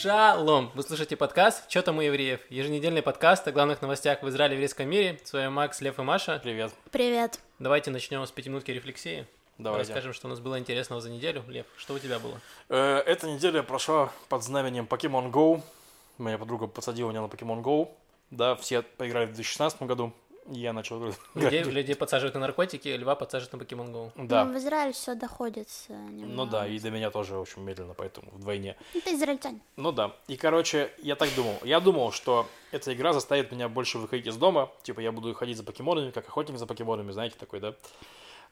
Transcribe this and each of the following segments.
Шалом! Вы слушаете подкаст «Чё там у евреев?» Еженедельный подкаст о главных новостях в Израиле и еврейском мире. С вами Макс, Лев и Маша. Привет. Привет. Давайте начнем с пятиминутки рефлексии. Давайте. Расскажем, что у нас было интересного за неделю. Лев, что у тебя было? Э, Эта неделя прошла под знаменем Pokemon Go. Моя подруга посадила меня на Pokemon Go. Да, все поиграли в 2016 году. Я начал. Людей, людей подсаживают на наркотики, льва подсаживают на Pokemon Go. Да. Ну, в Израиле все доходит э, Ну немного. да, и до меня тоже очень медленно, поэтому вдвойне. Ну, ты израильтянин. Ну да. И, короче, я так думал. Я думал, что эта игра заставит меня больше выходить из дома. Типа, я буду ходить за покемонами, как охотник за покемонами, знаете, такой, да?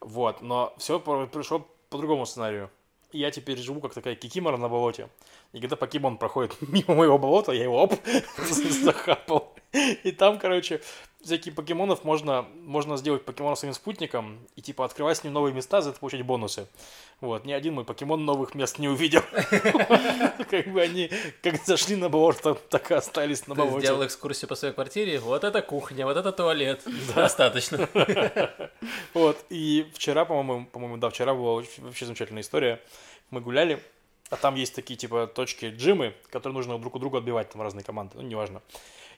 Вот. Но все пришло по другому сценарию. И я теперь живу как такая кикимора на болоте. И когда покемон проходит мимо моего болота, я его оп, захапал. И там, короче, всякие покемонов можно, можно сделать покемона своим спутником и, типа, открывать с ним новые места, за это получать бонусы. Вот, ни один мой покемон новых мест не увидел. Как бы они, как зашли на болото, так и остались на Ты сделал экскурсию по своей квартире. Вот это кухня, вот это туалет. Достаточно. Вот, и вчера, по-моему, по-моему, да, вчера была вообще замечательная история. Мы гуляли, а там есть такие, типа, точки джимы, которые нужно друг у друга отбивать, там разные команды, ну, неважно.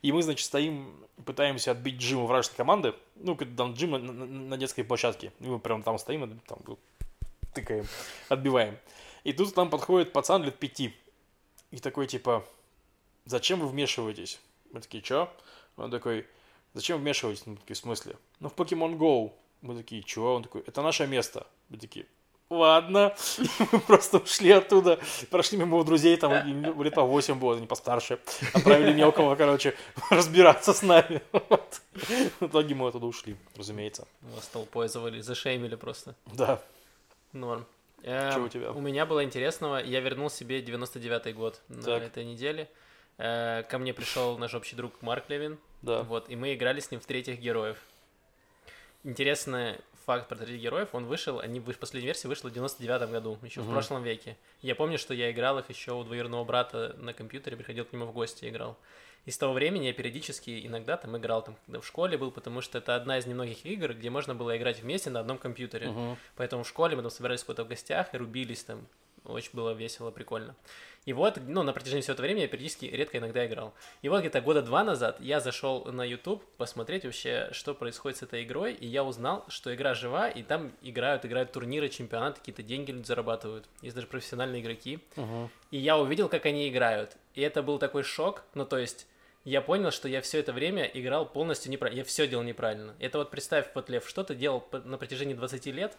И мы, значит, стоим, пытаемся отбить джим у вражеской команды, ну, там джим на, на- детской площадке. И мы прям там стоим, и там тыкаем, отбиваем. И тут нам подходит пацан лет пяти. И такой, типа, зачем вы вмешиваетесь? Мы такие, чё? Он такой, зачем вы вмешиваетесь? Мы такие, в смысле? Ну, в Pokemon Go. Мы такие, чего? Он такой, это наше место. Мы такие, ладно. И мы просто ушли оттуда, прошли мимо друзей, там лет по 8 было, они постарше. Отправили мелкого, короче, разбираться с нами. Вот. В итоге мы оттуда ушли, разумеется. Вас толпой завалили, зашеймили просто. Да. Норм. Э, Чё у тебя? У меня было интересного. Я вернул себе 99-й год на Так. этой неделе. Э, Ко мне пришел наш общий друг Марк Левин. Да. Вот, и мы играли с ним в третьих героев. Интересный факт про третьих героев. Он вышел, они вы- последняя версия вышла в 99 году, еще в Мгм. прошлом веке. Я помню, что я играл их еще у двоюродного брата на компьютере, приходил к нему в гости и играл. И с того времени я периодически иногда там играл, там, когда в школе был, потому что это одна из немногих игр, где можно было играть вместе на одном компьютере. Мгм. Поэтому в школе мы там собирались куда-то в гостях и рубились там. Очень было весело, прикольно. И вот, ну, на протяжении всего этого времени я периодически редко иногда играл. И вот где-то года два назад я зашел на YouTube посмотреть вообще, что происходит с этой игрой, и я узнал, что игра жива, и там играют, играют турниры, чемпионаты, какие-то деньги люди зарабатывают. Есть даже профессиональные игроки. Мгм. И я увидел, как они играют. И это был такой шок. Ну, то есть, я понял, что я все это время играл полностью неправильно. Я все делал неправильно. Это вот представь, вот, Лев, что ты делал на протяжении 20 лет.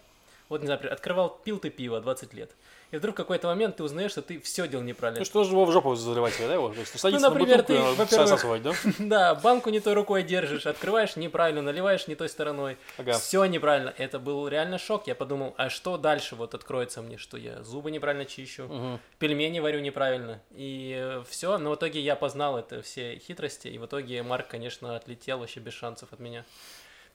Вот, не знаю, например, открывал, пил ты пиво 20 лет. И вдруг в какой-то момент ты узнаешь, что ты все делал неправильно. Ну что же его в жопу заливать, да, его? То есть, садиться например, на бутылку ты, во-первых, всасывать, да? Да, банку не той рукой держишь, открываешь неправильно, наливаешь не той стороной. Ага. Все неправильно. Это был реально шок. Я подумал, а что дальше вот откроется мне, что я зубы неправильно чищу, Мгм. пельмени варю неправильно. И все, но в итоге я познал это все хитрости, и в итоге Марк, конечно, отлетел вообще без шансов от меня.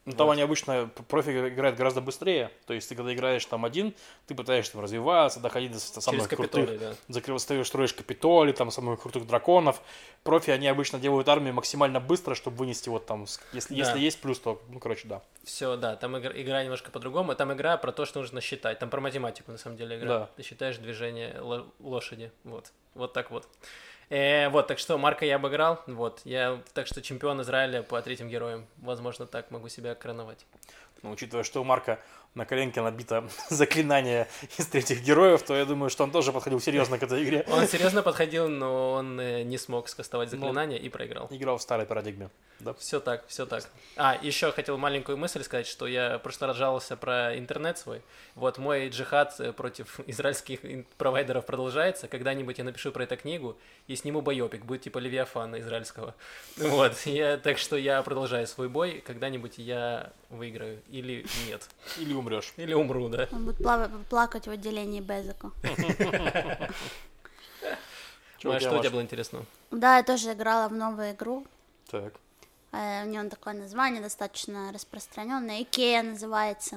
Ну, там они обычно, профи играют гораздо быстрее. То есть, ты когда играешь там один, ты пытаешься там развиваться, доходить до самых Через крутых, Капитолий, да. закрывааешь, строишь, капитоли, там самых крутых драконов. Профи, они обычно делают армию максимально быстро, чтобы вынести вот там, если, Да. если есть плюс, то, ну, короче, да. Все, да, там игра, игра немножко по-другому. Там игра про то, что нужно считать. Там про математику, на самом деле, игра. Да. Ты считаешь движение ло- лошади. Вот. Вот так вот. Э, вот, так что Марка я обыграл. Вот. Я, так что чемпион Израиля по третьим героям. Возможно, так могу себя короновать. Но учитывая, что Марка на коленке набито заклинание из третьих героев, то я думаю, что он тоже подходил серьезно к этой игре. Он серьезно подходил, но он э, не смог скастовать Ну. заклинание и проиграл. Играл в старой парадигме. Да. Все так, все так. А, еще хотел маленькую мысль сказать, что я в прошлый раз жаловался про интернет свой. Вот мой джихад э, против израильских провайдеров продолжается. Когда-нибудь я напишу про это книгу и сниму байопик. Будет типа Левиафана израильского. Вот. Я, так что я продолжаю свой бой. Когда-нибудь я выиграю. Или нет. Или умрешь. Или умру, да. Он будет плава- плакать в отделении Безека. Чё у Ну, а тебя, что у тебя было интересного? Да, я тоже играла в новую игру. Так. Э, У нее такое название достаточно распространенное. Икея называется.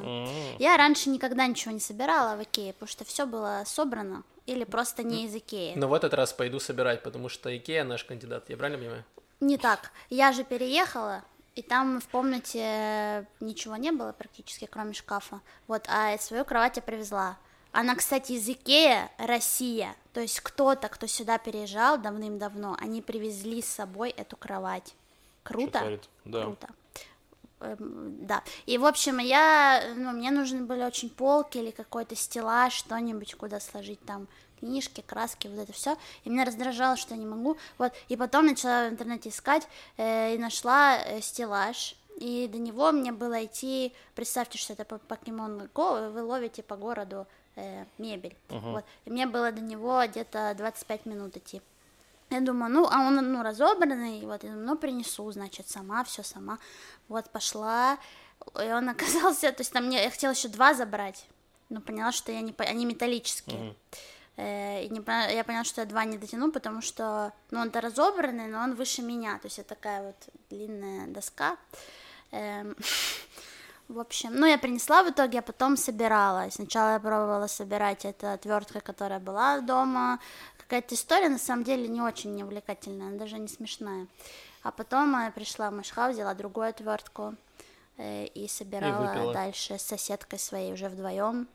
Я раньше никогда ничего не собирала в Икее, потому что все было собрано или просто не из Икеи. Но в этот раз пойду собирать, потому что Икея наш кандидат. Я правильно понимаю? Не так. Я же переехала, и там в комнате ничего не было практически, кроме шкафа. Вот, а свою кровать я привезла. Она, кстати, из Икея, Россия. То есть кто-то, кто сюда переезжал давным-давно, они привезли с собой эту кровать. Круто? да. Круто. Эм, да. И, в общем, я, ну, мне нужны были очень полки или какой-то стеллаж, что-нибудь, куда сложить там книжки, краски, вот это все. И меня раздражало, что я не могу. Вот. И потом начала в интернете искать э, и нашла э, стеллаж. И до него мне было идти, представьте, что это покемон Go, вы ловите по городу э, мебель. Вот. И мне было до него где-то 25 минут идти. Я думаю, ну, а он, ну, разобранный, вот, я думаю, ну, принесу, значит, сама, все сама. Вот, пошла, и он оказался, то есть там мне, я хотела еще два забрать, но поняла, что я не, они металлические. Э, и не, я поняла, что я два не дотяну, потому что, ну, он-то разобранный, но он выше меня, то есть это такая вот длинная доска. Эм, В общем, ну, я принесла в итоге, а потом собирала. Сначала я пробовала собирать это отвертка, которая была дома. Какая-то история, на самом деле, не очень неувлекательная, она даже не смешная. А потом я пришла в Машхау, взяла другую отвертку э, и собирала выпила. дальше с соседкой своей уже вдвоем.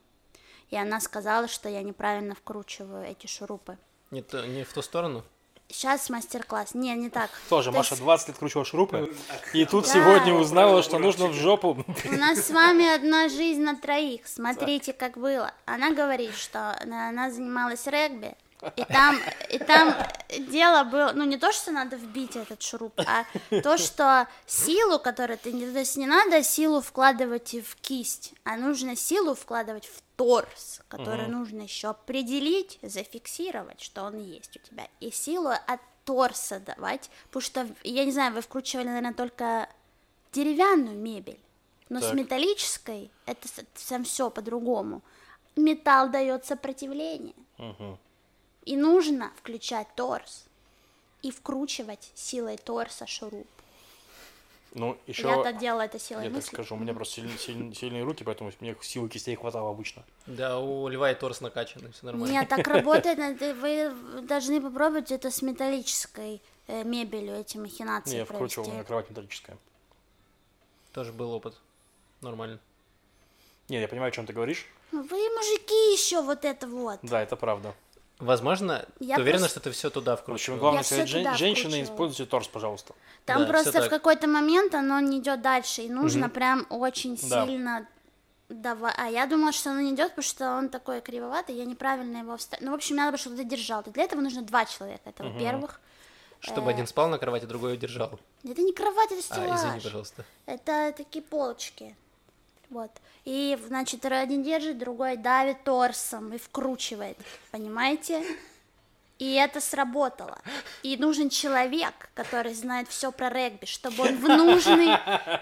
И она сказала, что я неправильно вкручиваю эти шурупы. Не, то- не в ту сторону? Сейчас мастер-класс. Не, не так. Тоже То Маша есть 20 лет кручивала шурупы, и тут Да. сегодня узнала, что нужно в жопу. У нас с вами одна жизнь на троих. Смотрите, как было. Она говорит, что она, она занималась регби. И там, и там дело было, ну не то, что надо вбить этот шуруп, а то, что силу, которую ты, не- то есть не надо силу вкладывать в кисть, а нужно силу вкладывать в торс, который нужно еще определить, зафиксировать, что он есть у тебя, и силу от торса давать, потому что, я не знаю, вы вкручивали, наверное, только деревянную мебель, но с Так. металлической это с- совсем все по-другому. Металл дает сопротивление. Мгм. И нужно включать торс и вкручивать силой торса шуруп. Ну, еще... Я так делала это силой Я так мысли. скажу, у меня просто сильные, сильные, сильные руки, поэтому мне силы кистей хватало обычно. Да, у льва и торс накачанный, все нормально. Нет, так работает, это вы должны попробовать это с металлической э, мебелью, эти махинации Не, я вкручивал, у меня кровать металлическая. Тоже был опыт. Нормально. Не, я понимаю, о чем ты говоришь. Ну, Вы мужики еще вот это вот. Да, это правда. Возможно, Я ты уверена, просто- что ты все туда В общем, вкручивала? главное сказать, жен- женщины, вкручивала. используйте торс, пожалуйста. Там Да, просто в какой-то момент оно не идет дальше, и нужно Мгм. прям очень Да. сильно давать. А я думала, что оно не идет, потому что он такой кривоватый, я неправильно его вставила. Ну, в общем, надо бы, чтобы ты держал. Для этого нужно два человека. Это, во-первых. Чтобы э, один спал на кровати, другой удержал. Это не кровать, это А, стеллаж. извини, пожалуйста. Это такие полочки. Вот. И, значит, один держит, другой давит торсом и вкручивает. Понимаете? И это сработало. И нужен человек, который знает все про регби, чтобы он в нужный,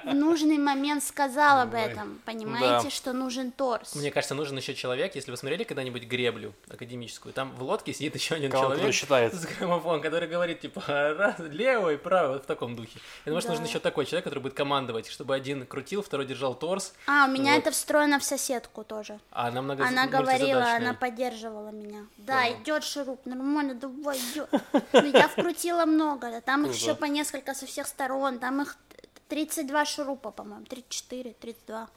в нужный момент сказал об этом. Понимаете, Да. что нужен торс. Мне кажется, нужен еще человек, если вы смотрели когда-нибудь греблю академическую, там в лодке сидит еще один Кого-то, человек который считает. с граммофон, который говорит, типа, раз, левый, правый, вот в таком духе. Я думаю, что Да. нужен еще такой человек, который будет командовать, чтобы один крутил, второй держал торс, А, у меня Вот. это встроено в соседку тоже. а она много Она говорила, она поддерживала меня. Да, Понял. идет шуруп, нормально, давай, идет. Ну, я вкрутила много, да, там их еще по несколько со всех сторон, там их 32 шурупа, по-моему, 34, 32.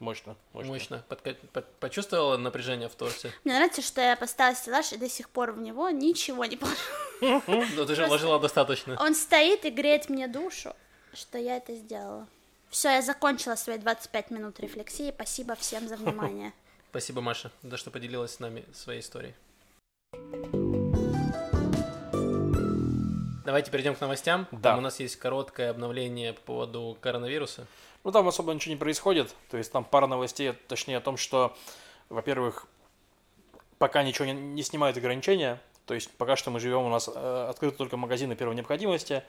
Мощно, мощно. Мощно. Подка- под- Почувствовала напряжение в торсе? Мне нравится, что я поставила стеллаж и до сих пор в него ничего не положила. Ну, ты же вложила достаточно. Он стоит и греет мне душу, что я это сделала. Все, я закончила свои 25 минут рефлексии. Спасибо всем за внимание. Спасибо, Маша, за что поделилась с нами своей историей. Давайте перейдем к новостям. Да. Там у нас есть короткое обновление по поводу коронавируса. Ну, там особо ничего не происходит. То есть там пара новостей, точнее о том, что, во-первых, пока ничего не, не снимают ограничения. То есть пока что мы живем, у нас э, открыты только магазины первой необходимости.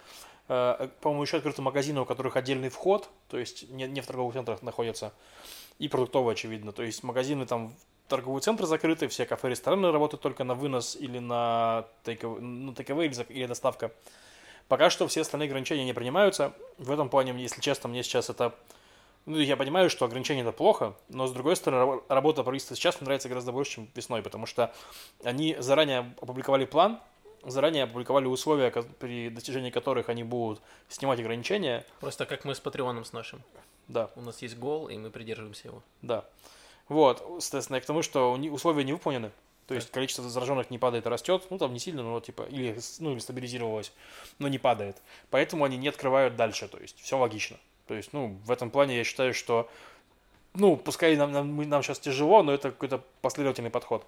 Э, по-моему, еще открыты магазины, у которых отдельный вход, то есть не, не в торговых центрах находятся. И продуктовые, очевидно. То есть магазины там, торговые центры закрыты, все кафе, рестораны работают только на вынос или на тейк-эвэй, ну, take-away или, или доставка. Пока что все остальные ограничения не принимаются. В этом плане, если честно, мне сейчас это... Ну, я понимаю, что ограничения это плохо, но, с другой стороны, рабо- работа правительства сейчас мне нравится гораздо больше, чем весной, потому что они заранее опубликовали план, заранее опубликовали условия, при достижении которых они будут снимать ограничения. Просто как мы с Патреоном с нашим. Да, У нас есть гол, и мы придерживаемся его. да. Вот, соответственно, к тому, что условия не выполнены. То есть количество зараженных не падает, а растет. Ну, там не сильно, но типа, или, ну, или стабилизировалось, но не падает. Поэтому они не открывают дальше. То есть все логично. То есть, ну, в этом плане я считаю, что, ну, пускай нам, нам, нам сейчас тяжело, но это какой-то последовательный подход.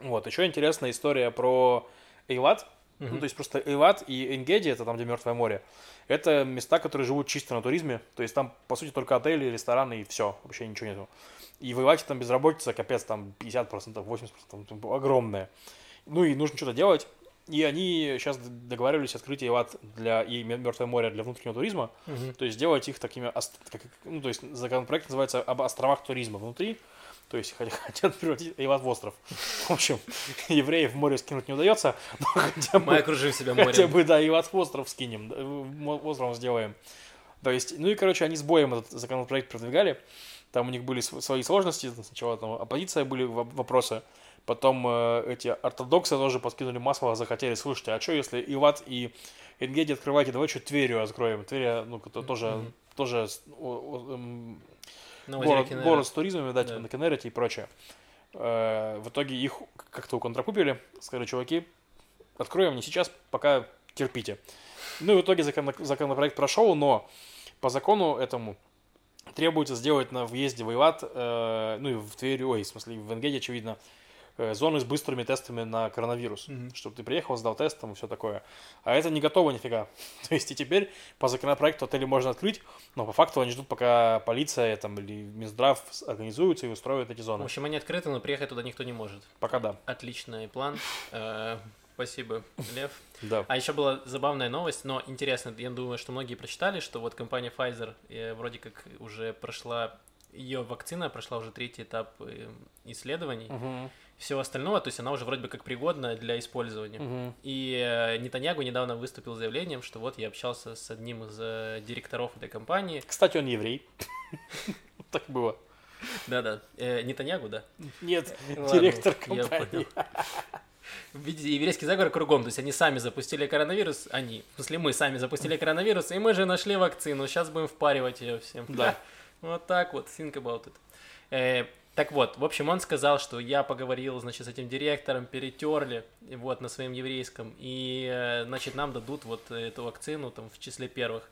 Вот, еще интересная история про Эйлат. Uh-huh. Ну, то есть просто Эйлат и Энгеди, это там, где Мертвое море, это места, которые живут чисто на туризме. То есть там, по сути, только отели, рестораны и все. Вообще ничего нету. И в Эйлате там безработица, капец, там 50%, 80%, там, огромная. Ну и нужно что-то делать. И они сейчас договаривались открыть Эйлат для и Мертвое море для внутреннего туризма. Uh-huh. То есть сделать их такими, как, ну, то есть законопроект называется об островах туризма внутри. То есть хотят превратить Эйлат в остров. В общем, евреев в море скинуть не удается, но хотя бы... Мы окружим себя морем. Хотя бы, да, Эйлат в остров скинем, островом сделаем. То есть, ну и, короче, они с боем этот законопроект продвигали. Там у них были свои сложности. Сначала там оппозиция были вопросы. Потом э, эти ортодоксы тоже подкинули масло, захотели, слушайте, а что если Иват и Энгеди открываете, давай что Тверью откроем. Тверь, ну, тоже, mm-hmm. тоже эм, город, город с туризмом, да, типа на Кенерите и прочее. Э, в итоге их как-то уконтракупили, сказали, чуваки, откроем не сейчас, пока терпите. Ну и в итоге закон, законопроект прошел, но по закону этому требуется сделать на въезде в Иват, э, ну и в Тверь, ой, в смысле в Энгеде, очевидно, э, зоны с быстрыми тестами на коронавирус, mm-hmm. чтобы ты приехал, сдал тест там и все такое. А это не готово нифига. То есть и теперь по законопроекту отели можно открыть, но по факту они ждут, пока полиция там или Минздрав организуются и устроят эти зоны. В общем, они открыты, но приехать туда никто не может. Пока да. Отличный план. Спасибо, Лев. Да. А еще была забавная новость, но интересно, я думаю, что многие прочитали, что вот компания Pfizer э, вроде как уже прошла, ее вакцина прошла уже третий этап э, исследований. Угу. Всего остального, то есть она уже вроде бы как пригодна для использования. Угу. И э, Нетаньягу недавно выступил с заявлением, что вот я общался с одним из э, директоров этой компании. Кстати, он еврей. Так было. Да-да. Нетаньягу, да? Нет, директор компании. Еврейский заговор кругом. То есть они сами запустили коронавирус, они, в смысле мы сами запустили коронавирус, и мы же нашли вакцину, сейчас будем впаривать ее всем. Да. Вот так вот, think about it. Э, так вот, в общем, он сказал, что я поговорил, значит, с этим директором, перетерли, вот, на своем еврейском, и, э, значит, нам дадут вот эту вакцину там в числе первых.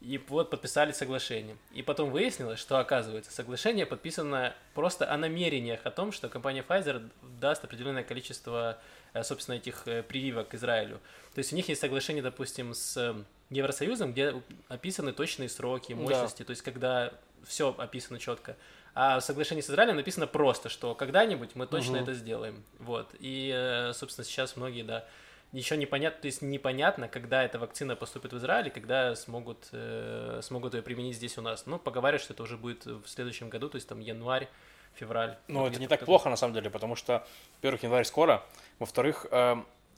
И вот подписали соглашение. И потом выяснилось, что, оказывается, соглашение подписано просто о намерениях, о том, что компания Pfizer даст определенное количество, э, собственно, этих э, прививок Израилю. То есть у них есть соглашение, допустим, с э, Евросоюзом, где описаны точные сроки, мощности, да. то есть когда все описано четко. А в соглашении с Израилем написано просто, что когда-нибудь мы точно угу. это сделаем. Вот. И, собственно, сейчас многие, да, еще непонятно, то есть непонятно, когда эта вакцина поступит в Израиль и когда смогут, э, смогут ее применить здесь у нас. Ну, поговаривают, что это уже будет в следующем году, то есть там январь, февраль. Ну, это не так плохо на самом деле, потому что, во-первых, январь скоро, во-вторых, э,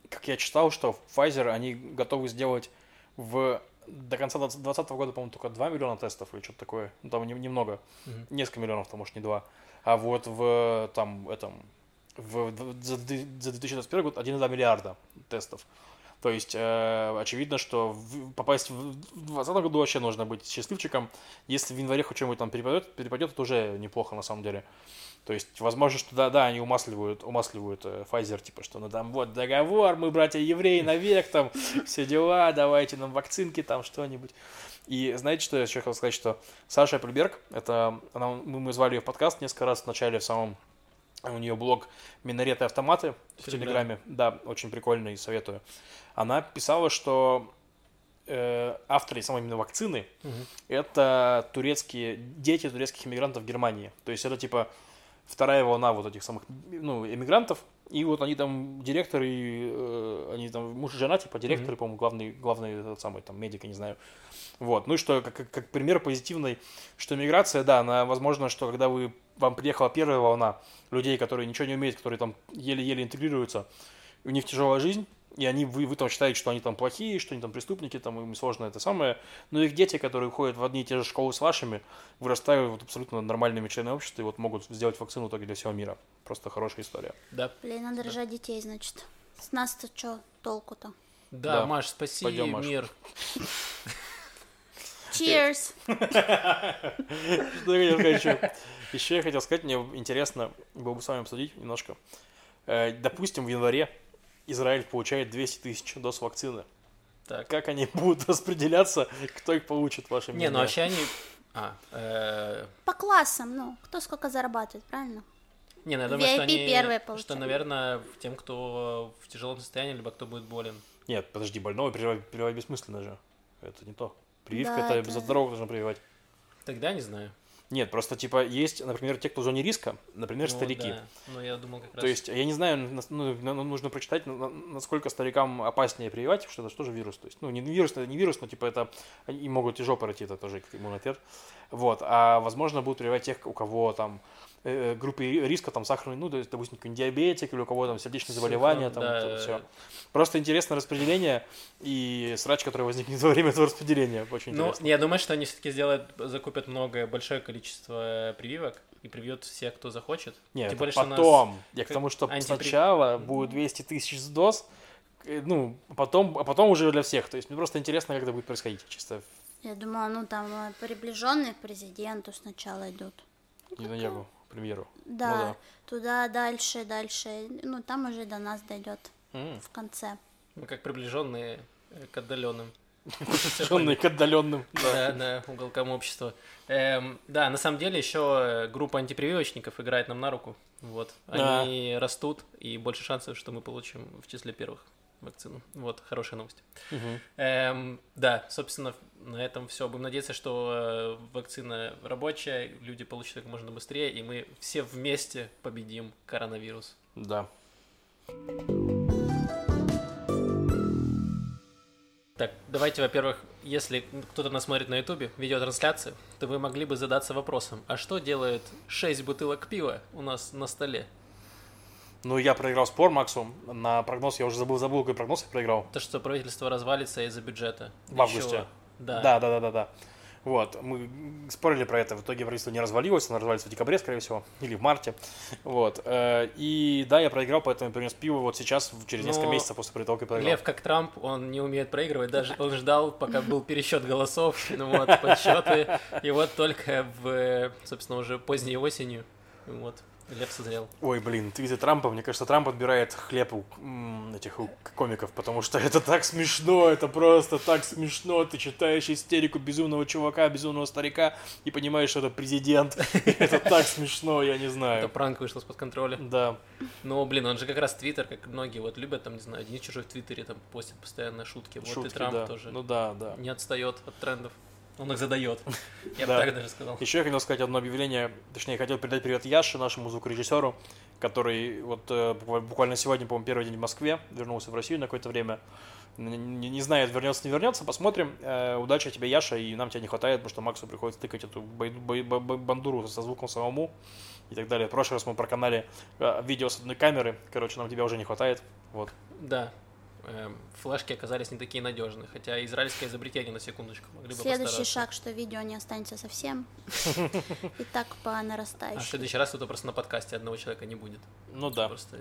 как я читал, что Pfizer, они готовы сделать в до конца 2020 года, по-моему, только 2 миллиона тестов или что-то такое. Ну, там немного. Угу. Несколько миллионов, там, может, не 2. А вот в там этом в, за, за 2021 год 1,2 миллиарда тестов. То есть, э, очевидно, что в, попасть в 2020 году вообще нужно быть счастливчиком. Если в январе хоть что-нибудь там перепадет, перепадет, это уже неплохо на самом деле. То есть, возможно, что да, да, они умасливают, умасливают э, Pfizer, типа, что ну там вот договор, мы братья евреи навек, там все дела, давайте нам вакцинки, там что-нибудь. И знаете, что я еще хотел сказать, что Саша Эппельберг, это, она, мы, мы звали ее в подкаст несколько раз в начале, в самом у нее блог «Минареты автоматы» в Телеграме. Да, очень прикольный, советую. Она писала, что э, авторы самой именно вакцины угу. это турецкие дети турецких иммигрантов в Германии. То есть это типа вторая волна вот этих самых ну, иммигрантов. И вот они там директоры, э, они там муж и жена, типа директоры, mm-hmm. по-моему, главный, главный этот самый там медик, я не знаю. Вот. Ну и что, как, как пример позитивный, что миграция, да, она, возможно, что когда вы, вам приехала первая волна людей, которые ничего не умеют, которые там еле-еле интегрируются, у них тяжелая жизнь, и они, вы, вы там считаете, что они там плохие, что они там преступники, там им сложно это самое, но их дети, которые ходят в одни и те же школы с вашими, вырастают вот абсолютно нормальными членами общества и вот могут сделать вакцину в итоге для всего мира. Просто хорошая история. Да. Блин, надо рожать детей, значит. С нас-то что толку-то? Да, да, Маш, спаси Пойдем, Маш. мир. Cheers! Что я хотел сказать еще? Еще я хотел сказать, мне интересно было бы с вами обсудить немножко. Э, Допустим, в январе Израиль получает 200 тысяч доз вакцины. Так. Как они будут распределяться, кто их получит, ваше Не, мнение? ну вообще они... А, э, По классам, ну, кто сколько зарабатывает, правильно? не, ну я думаю, что VIP они... первые Что, наверное, тем, кто в тяжелом состоянии, либо кто будет болен. Нет, подожди, больного прививать бессмысленно же. Это не то. Прививка Да, это, это- за здоровых нужно прививать. Тогда не знаю. Нет, просто типа есть, например, те, кто в зоне риска, например, Ну, старики. да. Ну, я думал как раз... То есть, я не знаю, ну, ну, нужно прочитать, на- на- насколько старикам опаснее прививать, что это что же вирус. То есть, ну, не вирус, это не вирус, но типа это и могут и жопы пройти, это тоже как иммунитет. Вот. А возможно, будут прививать тех, у кого там э, группы риска, там сахарный, ну, то есть, допустим, какой-нибудь диабетик или у кого там сердечные заболевания, там да, все. Просто интересное распределение и срач, который возникнет во время этого распределения. Очень Ну, интересно. я думаю, что они все-таки сделают, закупят много, большое количество э, прививок и привьют всех, кто захочет. Нет, Тем это более, что у нас потом. Я к тому, что антипри- сначала будет 200 тысяч доз, э, ну, потом, а потом уже для всех. То есть мне просто интересно, как это будет происходить, чисто Я думала, ну там э, приближенные к президенту сначала идут. не на премьеру. Да, да. туда дальше, дальше. Ну, там уже до нас дойдет М. в конце. мы как приближенные к отдаленным. Приближенные к отдаленным. Да, да, уголкам общества. Эм, да, на самом деле еще группа антипрививочников играет нам на руку. Вот. Да. Они растут, и больше шансов, что мы получим в числе первых вакцину. Вот, хорошая новость. Мгм. Эм, да, собственно, на этом все. Будем надеяться, что э, вакцина рабочая, люди получат как можно быстрее, и мы все вместе победим коронавирус. Да. Так, давайте, во-первых, если кто-то нас смотрит на ютубе, видеотрансляцию, то вы могли бы задаться вопросом, а что делает 6 бутылок пива у нас на столе? Ну, я проиграл спор Максу. На прогноз я уже забыл, забыл, какой прогноз я проиграл. То, что правительство развалится из-за бюджета. В августе. Да. Да, да, да, да, да. Вот, мы спорили про это. В итоге правительство не развалилось, оно развалится в декабре, скорее всего, или в марте. Вот. э, И да, я проиграл, поэтому я принес пиво вот сейчас, через несколько Но месяцев после я проиграл. Лев, как Трамп, он не умеет проигрывать, даже он ждал, пока был пересчет голосов, ну вот, подсчеты, и вот только в, собственно, уже поздней осенью, вот, Лев созрел. Ой, блин, твиты Трампа, мне кажется, Трамп отбирает хлеб у м, этих у комиков, потому что это так смешно, это просто так смешно. Ты читаешь истерику безумного чувака, безумного старика и понимаешь, что это президент. Это так смешно, я не Это знаю. пранк вышел из-под контроля. Да, Ну, блин, он же как раз Твиттер, как многие вот любят, там, не знаю, Денис Чужой в Твиттере там постит постоянно шутки. Вот шутки, и Трамп тоже Ну да, да. не отстает от трендов. Он их задает. Я бы так даже сказал. Еще я хотел сказать одно объявление, точнее, я хотел передать привет Яше, нашему звукорежиссеру, который вот э, буква- буквально сегодня, по-моему, первый день в Москве, вернулся в Россию на какое-то время. Не, не- знаю, вернется, не вернется, посмотрим. Э, удачи тебе, Яша, и нам тебя не хватает, потому что Максу приходится тыкать эту байду- бай- бай- бай- бандуру со звуком самому и так далее. В прошлый раз мы проканали э, видео с одной камеры, короче, нам тебя уже не хватает. Вот. Да. Эм, Флешки оказались не такие надежные, хотя израильское изобретение на секундочку могли бы Следующий шаг, что видео не останется совсем. И так по А в нарастающей. следующий раз это просто на подкасте одного человека не будет. Ну да. Просто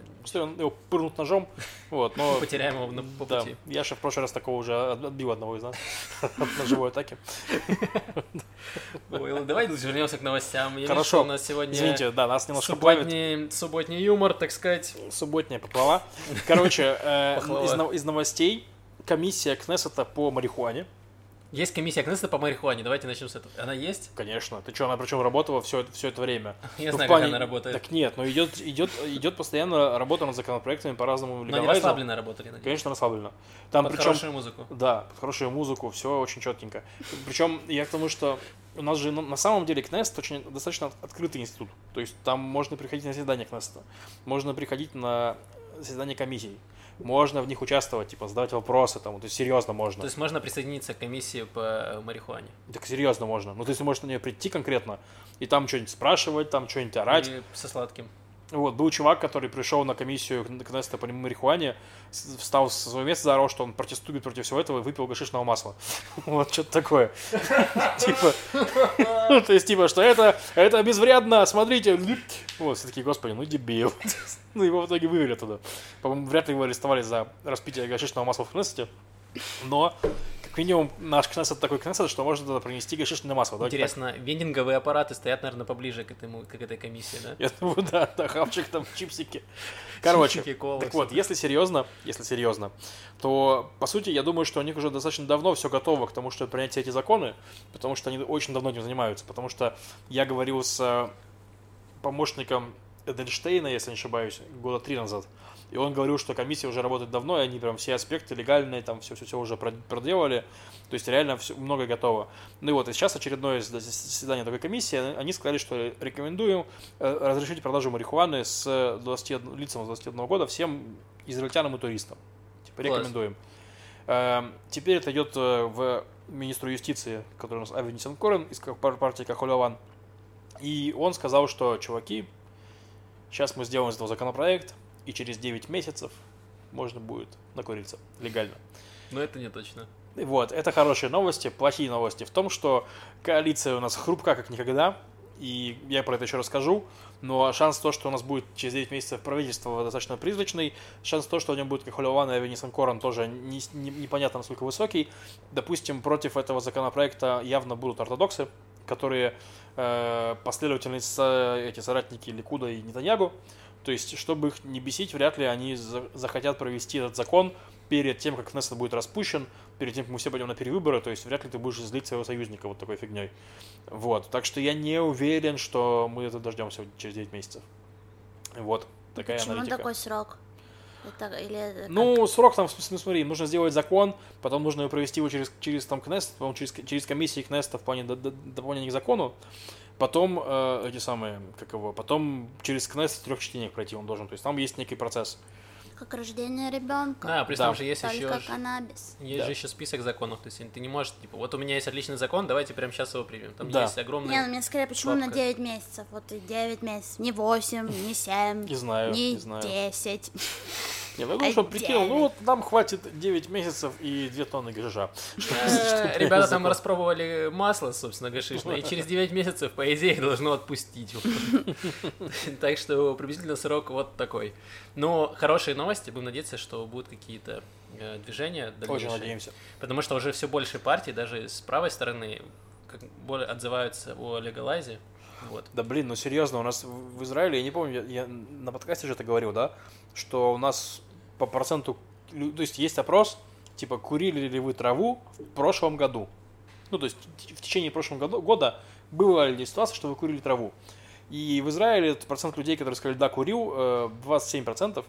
его пырнут ножом, вот, но... потеряем его на, по Да, пути. Яша в прошлый раз такого уже от- отбил одного из нас от ножевой атаки. Ой, давай вернемся к новостям. Я вижу, Хорошо. что у нас сегодня Извините, да, нас немножко плавит. субботний, юмор, так сказать. Субботняя поплава. Короче, э. Из, нов- из новостей комиссия Кнессета по марихуане. Есть комиссия Кнессета по марихуане. Давайте начнем с этого. Она есть? Конечно. Ты что, она причем работала все, все это время? Я Ну, знаю, плане- как она работает. Так нет, но идет, идет, идет постоянно работа над законопроектами по разному Но они легалайзу. расслабленно работали, надеюсь. Конечно, расслабленно. Там Под причем хорошую музыку. Да, под хорошую музыку, все очень четенько. Причем я к тому, что у нас же на самом деле Кнест очень достаточно от- открытый институт. То есть там можно приходить на заседание Кнеста, можно приходить на заседание комиссий, можно в них участвовать, типа задавать вопросы, там, то есть серьезно можно. То есть можно присоединиться к комиссии по марихуане. Так серьезно можно. Ну, то есть ты можешь на нее прийти конкретно и там что-нибудь спрашивать, там что-нибудь орать. И со сладким. Вот, был чувак, который пришел на комиссию Кнеста по марихуане, встал с своего места, заорал, что он протестует против всего этого и выпил гашишного масла. Вот, что-то такое. Типа, ну, то есть, типа, что это, это безвредно, смотрите. Вот, все такие, господи, ну дебил. Ну, его в итоге вывели туда. По-моему, вряд ли его арестовали за распитие гашишного масла в Кнессете. Но, как минимум наш Кнессет такой Кнессет, что можно туда принести гашишное масло. Давайте так. Интересно, вендинговые аппараты стоят, наверное, поближе к, этому, к этой комиссии, да? Я думаю, да, да, хавчик там, чипсики. Короче, Чипсики, так вот, если серьезно, если серьезно, то, по сути, я думаю, что у них уже достаточно давно все готово к тому, чтобы принять все эти законы, потому что они очень давно этим занимаются. Потому что я говорил с э, помощником Эдельштейна, если не ошибаюсь, года три назад, и он говорил, что комиссия уже работает давно, и они прям все аспекты легальные, там все-все-все уже прод- проделали, то есть реально всё, многое готово. Ну и вот, и сейчас очередное зас- заседание такой комиссии, они сказали, что рекомендуем э, разрешить продажу марихуаны с 21, лицам с 21 года всем израильтянам и туристам. Типа Класс. рекомендуем. Э, Теперь это идет э, в министру юстиции, который у нас Ави Нисенкорен из партии Кахолеван. И он сказал, что, чуваки, сейчас мы сделаем из этого законопроект, и через 9 месяцев можно будет накуриться легально. Но это не точно. Вот, это хорошие новости. Плохие новости в том, что коалиция у нас хрупка как никогда, и я про это еще расскажу, но шанс то, что у нас будет через 9 месяцев правительство достаточно призрачный, шанс то, что у него будет Кахолеван и Авенис Корон тоже не- не- непонятно насколько высокий. Допустим, против этого законопроекта явно будут ортодоксы, которые э, последовательные со- эти соратники Ликуда и Нетаньягу. То есть, чтобы их не бесить, вряд ли они за- захотят провести этот закон перед тем, как Кнессет будет распущен, перед тем, как мы все пойдем на перевыборы, то есть вряд ли ты будешь злить своего союзника вот такой фигней. Вот, так что я не уверен, что мы это дождемся через 9 месяцев. Вот, такая Почему аналитика. такой срок? Это, или это как? Ну, срок там, в смысле, ну, смотри, нужно сделать закон, потом нужно провести его через, через там потом через, через комиссии Кнессета в плане до- до- дополнения к закону, потом э, эти самые, как его, потом через Кнессет в трех чтениях пройти он должен, то есть там есть некий процесс. как рождение ребенка. Да, при Да. том же есть Только еще... каннабис. Есть Да. же еще список законов, то есть ты не можешь, типа, вот у меня есть отличный закон, давайте прямо сейчас его примем. Там Да. есть огромный... Не, ну мне скорее, почему на папка. 9 месяцев? Вот и 9 месяцев, не 8, не 7, Не знаю, не не знаю. 10. Не, ну, ну что, прикинул, ну вот нам хватит 9 месяцев и 2 тонны гажиша. Э, Ребята там распробовали масло, собственно, гашишное, и через 9 месяцев, по идее, их должно отпустить. Так что приблизительно срок вот такой. Но хорошие новости, будем надеяться, что будут какие-то э, движения Очень надеемся. Потому что уже все больше партий, даже с правой стороны, более отзываются о легалайзе. Вот. Да блин, ну серьезно, у нас в Израиле, я не помню, я, я на подкасте же это говорил, да, что у нас по проценту, то есть есть опрос, типа, курили ли вы траву в прошлом году. Ну, то есть в течение прошлого года, года была ли ситуация, что вы курили траву. И в Израиле этот процент людей, которые сказали, да, курил, э, 27%.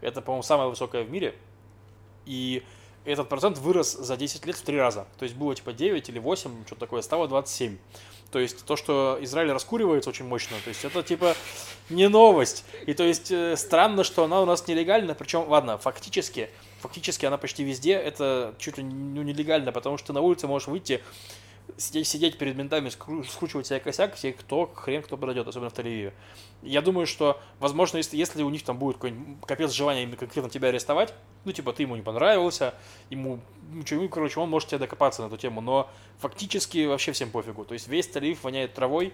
Это, по-моему, самое высокое в мире. И этот процент вырос за 10 лет в три раза. То есть было типа 9 или 8, что-то такое, стало 27. То есть то, что Израиль раскуривается очень мощно, то есть это типа не новость. И то есть э, странно, что она у нас нелегальна, причем, ладно, фактически, фактически она почти везде, это чуть ли ну, нелегально, потому что на улице можешь выйти, сидеть, сидеть перед ментами, скру- скручивать себе косяк, все кто, хрен кто подойдет, особенно в Тель-Авиве. Я думаю, что, возможно, если, если у них там будет какой-нибудь капец желания именно конкретно тебя арестовать, ну, типа, ты ему не понравился, ему, ну, ему, короче, он может тебе докопаться на эту тему, но фактически вообще всем пофигу. То есть весь Тель-Авив воняет травой,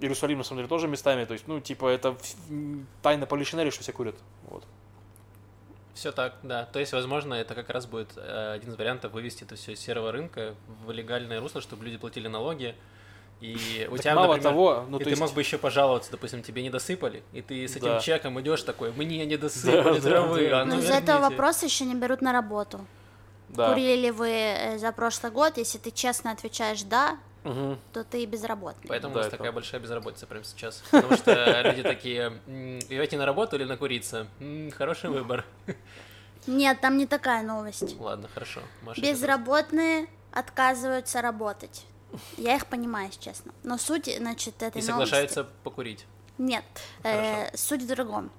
Иерусалим, на самом деле, тоже местами, то есть, ну, типа, это тайна полишинели, что все курят. Вот. Все так, да. То есть, возможно, это как раз будет э, один из вариантов вывести это все из серого рынка в легальное русло, чтобы люди платили налоги. И у Так тебя, мало например, того, ну, и то ты есть... мог бы еще пожаловаться, допустим, тебе не досыпали, и ты с этим Да. чеком идешь такой, мне не досыпали Да, травы, да, а Но ну из этого верните». вопроса еще не берут на работу. Да. Курили ли вы э, за прошлый год? Если ты честно отвечаешь «да», Мгм. то ты безработный. Поэтому Да, у нас это- такая большая безработица прямо сейчас. Потому что люди такие, «М, идете на работу или накуриться? М, Хороший выбор. Нет, там не такая новость. Ладно, хорошо. Маша, Безработные отказываются работать. Я их понимаю, если честно. Но суть, значит, этой И новости... соглашаются покурить. Нет, э, суть в другом.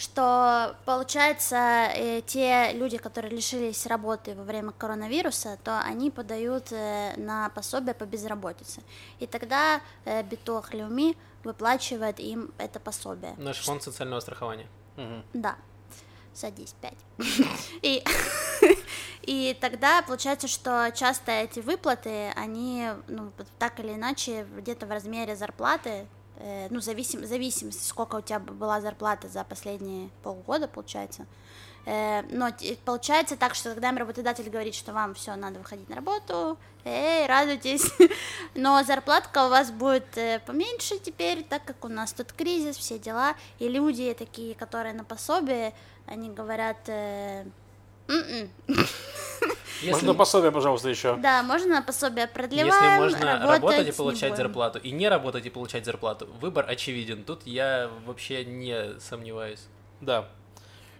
Что получается, э, те люди, которые лишились работы во время коронавируса, то они подают э, на пособие по безработице. И тогда э, Битох Леуми выплачивает им это пособие. Наш фонд социального страхования. Мгм. Да. Садись, пять. И, и тогда получается, что часто эти выплаты, они, ну, так или иначе, где-то в размере зарплаты, э, ну, зависим, зависимости, сколько у тебя была зарплата за последние полгода, получается, Э, но т- получается так, что когда работодатель говорит, что вам все, надо выходить на работу, эй, радуйтесь, но зарплатка у вас будет э, поменьше теперь, так как у нас тут кризис, все дела, и люди такие, которые на пособие, они говорят, э. Если, Можно пособие, пожалуйста, еще. да, можно на пособие если продлеваем, можно работать, работать и получать будем». зарплату, и не работать и получать зарплату, выбор очевиден. Тут я вообще не сомневаюсь. Да.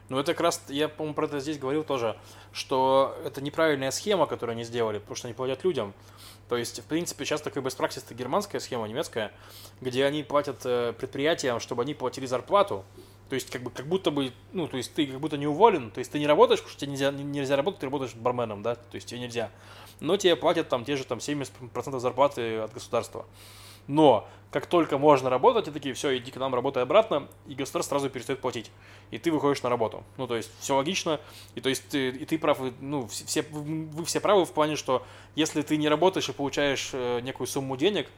Ну, это как раз, я, по-моему, про это здесь говорил тоже, что это неправильная схема, которую они сделали, потому что они платят людям. То есть, в принципе, сейчас такая best practice это германская схема, немецкая, где они платят э, предприятиям, чтобы они платили зарплату. То есть, как бы, как будто бы, ну, то есть, ты как будто не уволен, то есть, ты не работаешь, потому что тебе нельзя, нельзя работать, ты работаешь барменом, да, то есть, тебе нельзя. Но тебе платят там те же там 70% зарплаты от государства. Но как только можно работать, и такие, все, иди к нам, работай обратно, и государство сразу перестает платить. И ты выходишь на работу. Ну, то есть, все логично. И то есть, ты, и ты прав, ну, все, все- вы все правы в плане, что если ты не работаешь и получаешь э, некую сумму денег,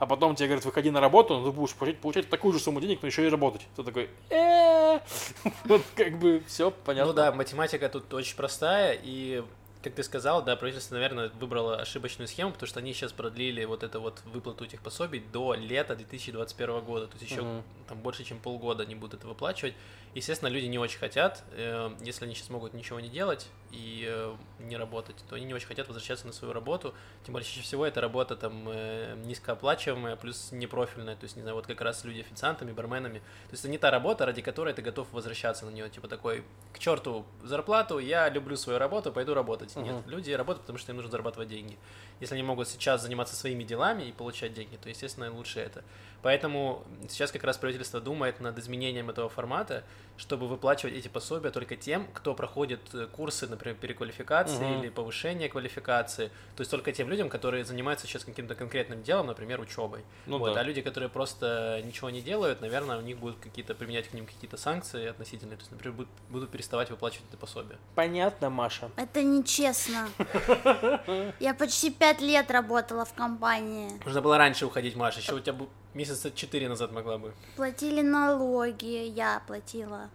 а потом тебе говорят, выходи на работу, но ты будешь получать, получать такую же сумму денег, но еще и работать. Ты такой, «Э, вот как бы все понятно. Ну да, математика тут очень простая, и, как ты сказал, да, правительство, наверное, выбрало ошибочную схему, потому что они сейчас продлили вот это вот выплату этих пособий до лета 2021 года, то есть еще Мгм. там больше, чем полгода они будут это выплачивать. Естественно, люди не очень хотят, э, если они сейчас могут ничего не делать и э, не работать, то они не очень хотят возвращаться на свою работу, тем более чаще всего эта работа там э, низкооплачиваемая, плюс непрофильная, то есть, не знаю, вот как раз люди официантами, барменами, то есть это не та работа, ради которой ты готов возвращаться на нее, типа такой, к черту зарплату, я люблю свою работу, пойду работать. Нет, Мгм. люди работают, потому что им нужно зарабатывать деньги. Если они могут сейчас заниматься своими делами и получать деньги, то, естественно, лучше это. Поэтому сейчас как раз правительство думает над изменением этого формата, чтобы выплачивать эти пособия только тем, кто проходит э, курсы, например, переквалификации Мгм. или повышения квалификации. То есть только тем людям, которые занимаются сейчас каким-то конкретным делом, например, учебой. Ну вот, да. А люди, которые просто ничего не делают, наверное, у них будут какие-то применять к ним какие-то санкции относительные. То есть, например, будут, будут переставать выплачивать это пособие. Понятно, Маша. Это нечестно. Я почти пять лет работала в компании. Нужно было раньше уходить, Маша. Еще у тебя месяца четыре назад могла бы. Платили налоги, я платила.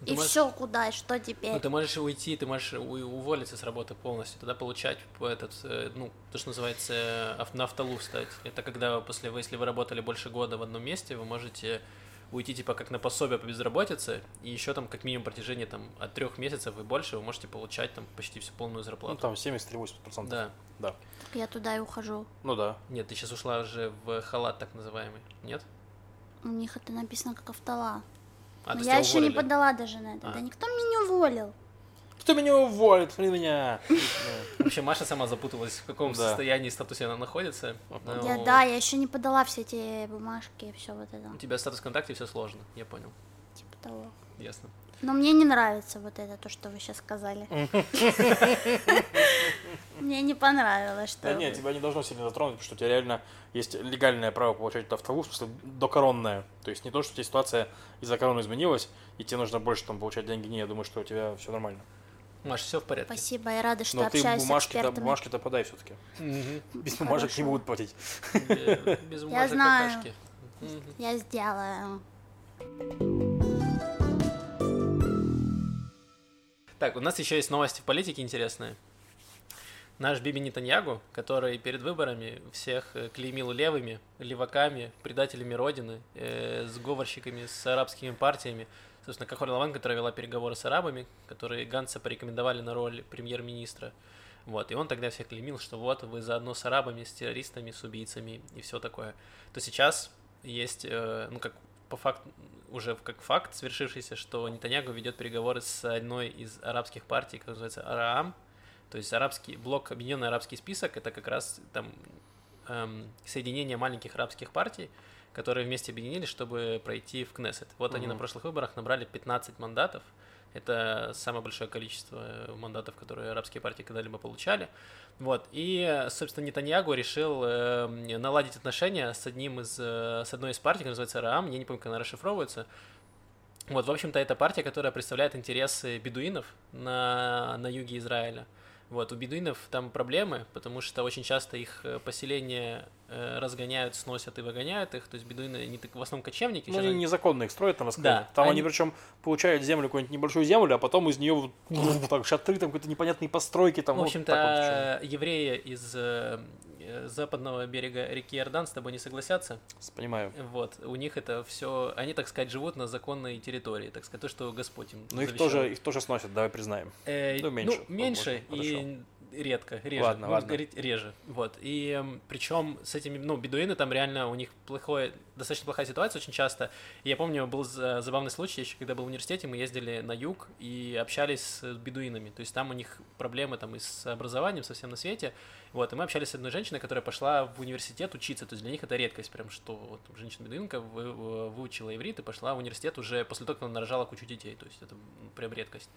Ну, И можешь- все куда, и что теперь? Ну, ты можешь уйти, ты можешь уволиться с работы полностью, тогда получать по этот, э, ну, то, что называется, э, на автолу встать. Это когда после, вы- если вы работали больше года в одном месте, вы можете уйти типа как на пособие по безработице, и еще там как минимум протяжении там от трех месяцев и больше вы можете получать там почти всю полную Ну, зарплату. там 73-80%. Да. Да. Я туда и ухожу. Ну да. Нет, ты сейчас ушла уже в халат так называемый. Нет? У них это написано как автола. А, Но я еще не подала даже на это. А. Да никто меня не уволил. Кто меня уволит? На меня. Вообще Маша сама запуталась, в каком Да. состоянии, статусе она находится. Но Я, да, я еще не подала все эти бумажки и все вот это. У тебя статус ВКонтакте, все сложно, я понял. Типа того. Ясно. Но мне не нравится вот это, то, что вы сейчас сказали. Мне не понравилось, что... Да нет, тебя не должно сильно затронуть, потому что у тебя реально есть легальное право получать автовуз, в смысле докоронное. То есть не то, что у тебя ситуация из-за короны изменилась, и тебе нужно больше там получать деньги. Не, я думаю, что у тебя все нормально. Маш, все в порядке. Спасибо, я рада, что Но ты общаюсь с экспертами. бумажки-то подай все-таки. Без бумажек не будут платить. Бе- Без бумажек знаю. какашки. Мгм. Я сделаю. Так, у нас еще есть новости в политике интересные. Наш Биби Нетаньягу, который перед выборами всех э, клеймил левыми, леваками, предателями Родины, э, сговорщиками с арабскими партиями. Собственно, Кахоль Лаван, которая вела переговоры с арабами, которые Ганса порекомендовали на роль премьер-министра. Вот, и он тогда всех клеймил, что вот вы заодно с арабами, с террористами, с убийцами и все такое. То сейчас есть, э, ну как по факту, уже как факт свершившийся, что Нетаньягу ведет переговоры с одной из арабских партий, которая называется Араам, то есть арабский блок, объединенный арабский список, это как раз там эм, соединение маленьких арабских партий, которые вместе объединились, чтобы пройти в Кнессет. Вот они на прошлых выборах набрали 15 мандатов. Это самое большое количество мандатов, которые арабские партии когда-либо получали. Вот. И, собственно, Нетаньягу решил э, наладить отношения с одним из, э, с одной из партий, которая называется Раам, я не помню, как она расшифровывается. Вот, в общем-то, это партия, которая представляет интересы бедуинов на, на юге Израиля. Вот, у бедуинов там проблемы, потому что очень часто их э, поселения э, разгоняют, сносят и выгоняют их. То есть бедуины, они так, в основном кочевники. Ну, они они- незаконно их строят, там рассказать. Да, Там они, они- причем получают землю, какую-нибудь небольшую землю, а потом из нее вот, так шатры, там какие-то непонятные постройки. Там, В общем-то, так вот, евреи из э, западного берега реки Иордан с тобой не согласятся. Понимаю. Вот, у них это все, они, так сказать, живут на законной территории, так сказать, то, что Господь им Но их тоже, их тоже сносят, давай признаем. Э, Ну, меньше, меньше возможно, и редко, реже. Ладно, Будем ладно. говорить реже. Вот. И причем с этими, ну, бедуины там реально у них плохое, достаточно плохая ситуация очень часто. И я помню, был за- забавный случай, еще когда был в университете, мы ездили на юг и общались с бедуинами. То есть там у них проблемы там и с образованием совсем на свете. Вот, и мы общались с одной женщиной, которая пошла в университет учиться. То есть для них это редкость, прям что вот женщина-бедуинка вы- вы- выучила иврит и пошла в университет уже после того, как она нарожала кучу детей. То есть это прям редкость.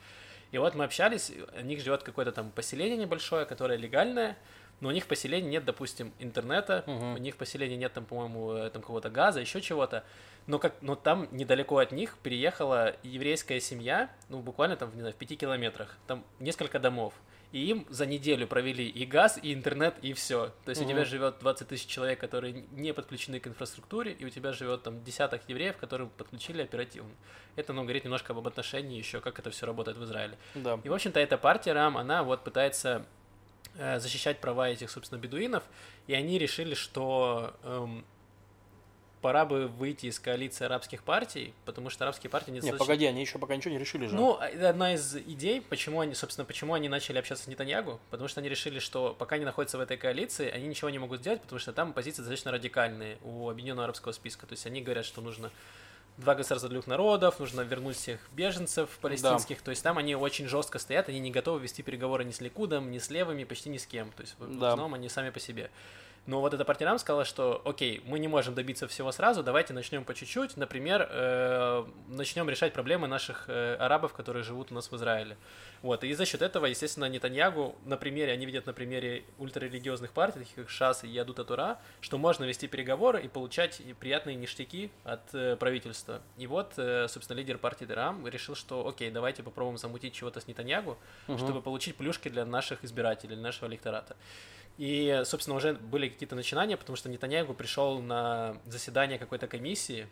И вот мы общались, у них живет какое-то там поселение небольшое, которое легальное, но у них в поселении нет, допустим, интернета, Мгм. у них в поселении нет там, по-моему, э, там какого-то газа, еще чего-то. Но, как, но там недалеко от них переехала еврейская семья, ну, буквально там, не знаю, в пяти километрах, там несколько домов. И им за неделю провели и газ, и интернет, и все. То есть у тебя живет 20 тысяч человек, которые не подключены к инфраструктуре, и у тебя живет там десяток евреев, которым подключили оперативно. Это, ну, говорит немножко об отношении еще, как это все работает в Израиле. Да. И, в общем-то, эта партия РАМ, она вот пытается э, защищать права этих, собственно, бедуинов, и они решили, что эм, пора бы выйти из коалиции арабских партий, потому что арабские партии Не, недостаточно... погоди, они еще пока ничего не решили же. Ну, это одна из идей, почему они, собственно, почему они начали общаться с Нетаньягу, потому что они решили, что пока они находятся в этой коалиции, они ничего не могут сделать, потому что там позиции достаточно радикальные у Объединенного Арабского списка. То есть они говорят, что нужно два государства двух народов, нужно вернуть всех беженцев палестинских. То есть там они очень жестко стоят, они не готовы вести переговоры ни с Ликудом, ни с левыми, почти ни с кем. То есть в в Да. основном они сами по себе. Но вот эта партия нам сказала, что окей, мы не можем добиться всего сразу, давайте начнем по чуть-чуть. Например, э, начнем решать проблемы наших э, арабов, которые живут у нас в Израиле. Вот, и за счет этого, естественно, Нетаньягу на примере, они видят на примере ультрарелигиозных партий, таких как ШАС и Ядута Тура, что можно вести переговоры и получать приятные ништяки от э, правительства. И вот, э, собственно, лидер партии Дерам решил, что окей, давайте попробуем замутить чего-то с Нетаньягу, Мгм. чтобы получить плюшки для наших избирателей, для нашего электората. И, собственно, уже были какие-то начинания, потому что Нетаньягу пришел на заседание какой-то комиссии.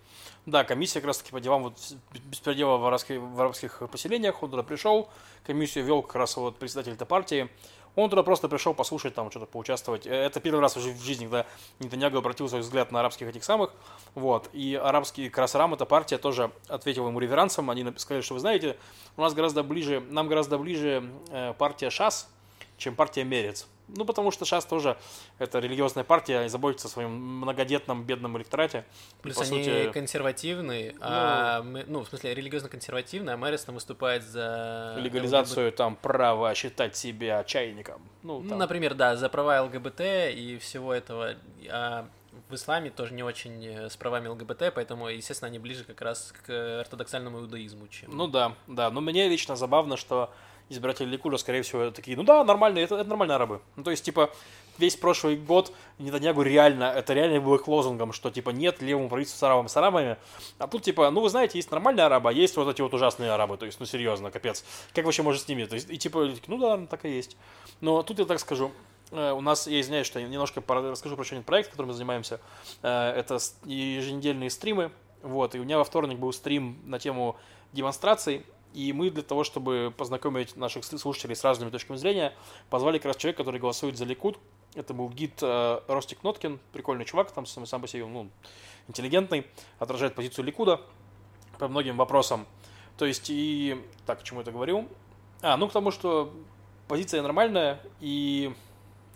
Да, комиссия как раз таки по делам вот беспредела в, арабских, в арабских поселениях, он туда пришел, комиссию вел как раз вот председатель этой партии, он туда просто пришел послушать, там что-то поучаствовать. Э, Это первый раз уже в жизни, когда Нетаньягу обратил свой взгляд на арабских этих самых, вот, и арабский, Арам, эта партия тоже ответила ему реверансом, они сказали, что вы знаете, у нас гораздо ближе, нам гораздо ближе э, партия ШАС, чем партия Мерец. Ну, потому что ШАС тоже это религиозная партия и заботится о своем многодетном бедном электорате. И, Плюс по они сути, консервативные, а мы- ну, в смысле, религиозно-консервативные, а Мэрис там выступает за... легализацию там права считать себя чайником. Ну, Ну, там. например, да, за права ЛГБТ и всего этого. А в исламе тоже не очень э, с правами ЛГБТ, поэтому, естественно, они ближе как раз к ортодоксальному иудаизму, чем... Ну да, да. Но мне лично забавно, что избиратели Ликуда, скорее всего, такие, ну да, нормальные, это, это нормальные арабы. Ну то есть, типа, весь прошлый год Нетаньягу реально, это реально было их лозунгом, что, типа, нет левому правительству с арабами, с арабами. А тут, типа, ну вы знаете, есть нормальные арабы, а есть вот эти вот ужасные арабы. То есть, ну серьезно, капец. Как вообще может с ними? То есть, и типа, ну да, так и есть. Но тут я так скажу, э, у нас, я извиняюсь, что я немножко расскажу про один проект, которым мы занимаемся. Э, Это еженедельные стримы. Вот, и у меня во вторник был стрим на тему демонстраций. И мы для того, чтобы познакомить наших слушателей с разными точками зрения, позвали как раз человека, который голосует за Ликуд. Это был гид э, Ростик Ноткин, прикольный чувак, там сам, сам по себе, ну, интеллигентный, отражает позицию Ликуда по многим вопросам. То есть и... Так, к чему это говорил? А, ну к тому, что позиция нормальная, и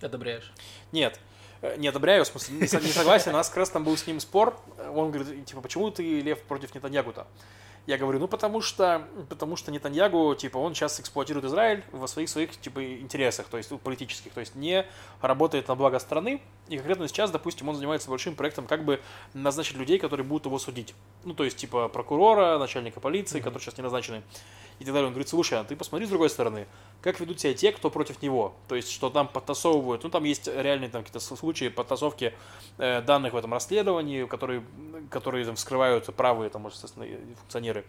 Одобряешь. нет, э, не одобряю, в смысле, не, со- не согласен. У нас как раз там был с ним спор. Он говорит, типа, почему ты, Лев, против Нетаньягу-то? Я говорю, ну потому что, потому что Нетаньягу, типа, он сейчас эксплуатирует Израиль во своих своих типа интересах, то есть ну, политических, то есть не работает на благо страны. И конкретно сейчас, допустим, он занимается большим проектом, как бы назначить людей, которые будут его судить. Ну, то есть, типа, прокурора, начальника полиции, которые сейчас не назначены. И так далее. Он говорит, слушай, а ты посмотри с другой стороны, как ведут себя те, кто против него. То есть, что там подтасовывают. Ну, там есть реальные там какие-то случаи подтасовки э, данных в этом расследовании, которые, которые там, вскрывают правые, там, естественно, функционеры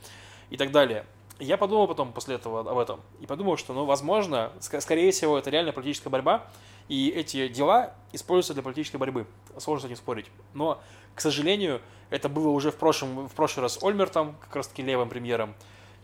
и так далее. Я подумал потом после этого об этом и подумал, что, ну, возможно, ск- скорее всего, это реально политическая борьба, и эти дела используются для политической борьбы. Сложно с этим спорить. Но, к сожалению, это было уже в прошлом, в прошлый раз Ольмертом, как раз таки левым премьером.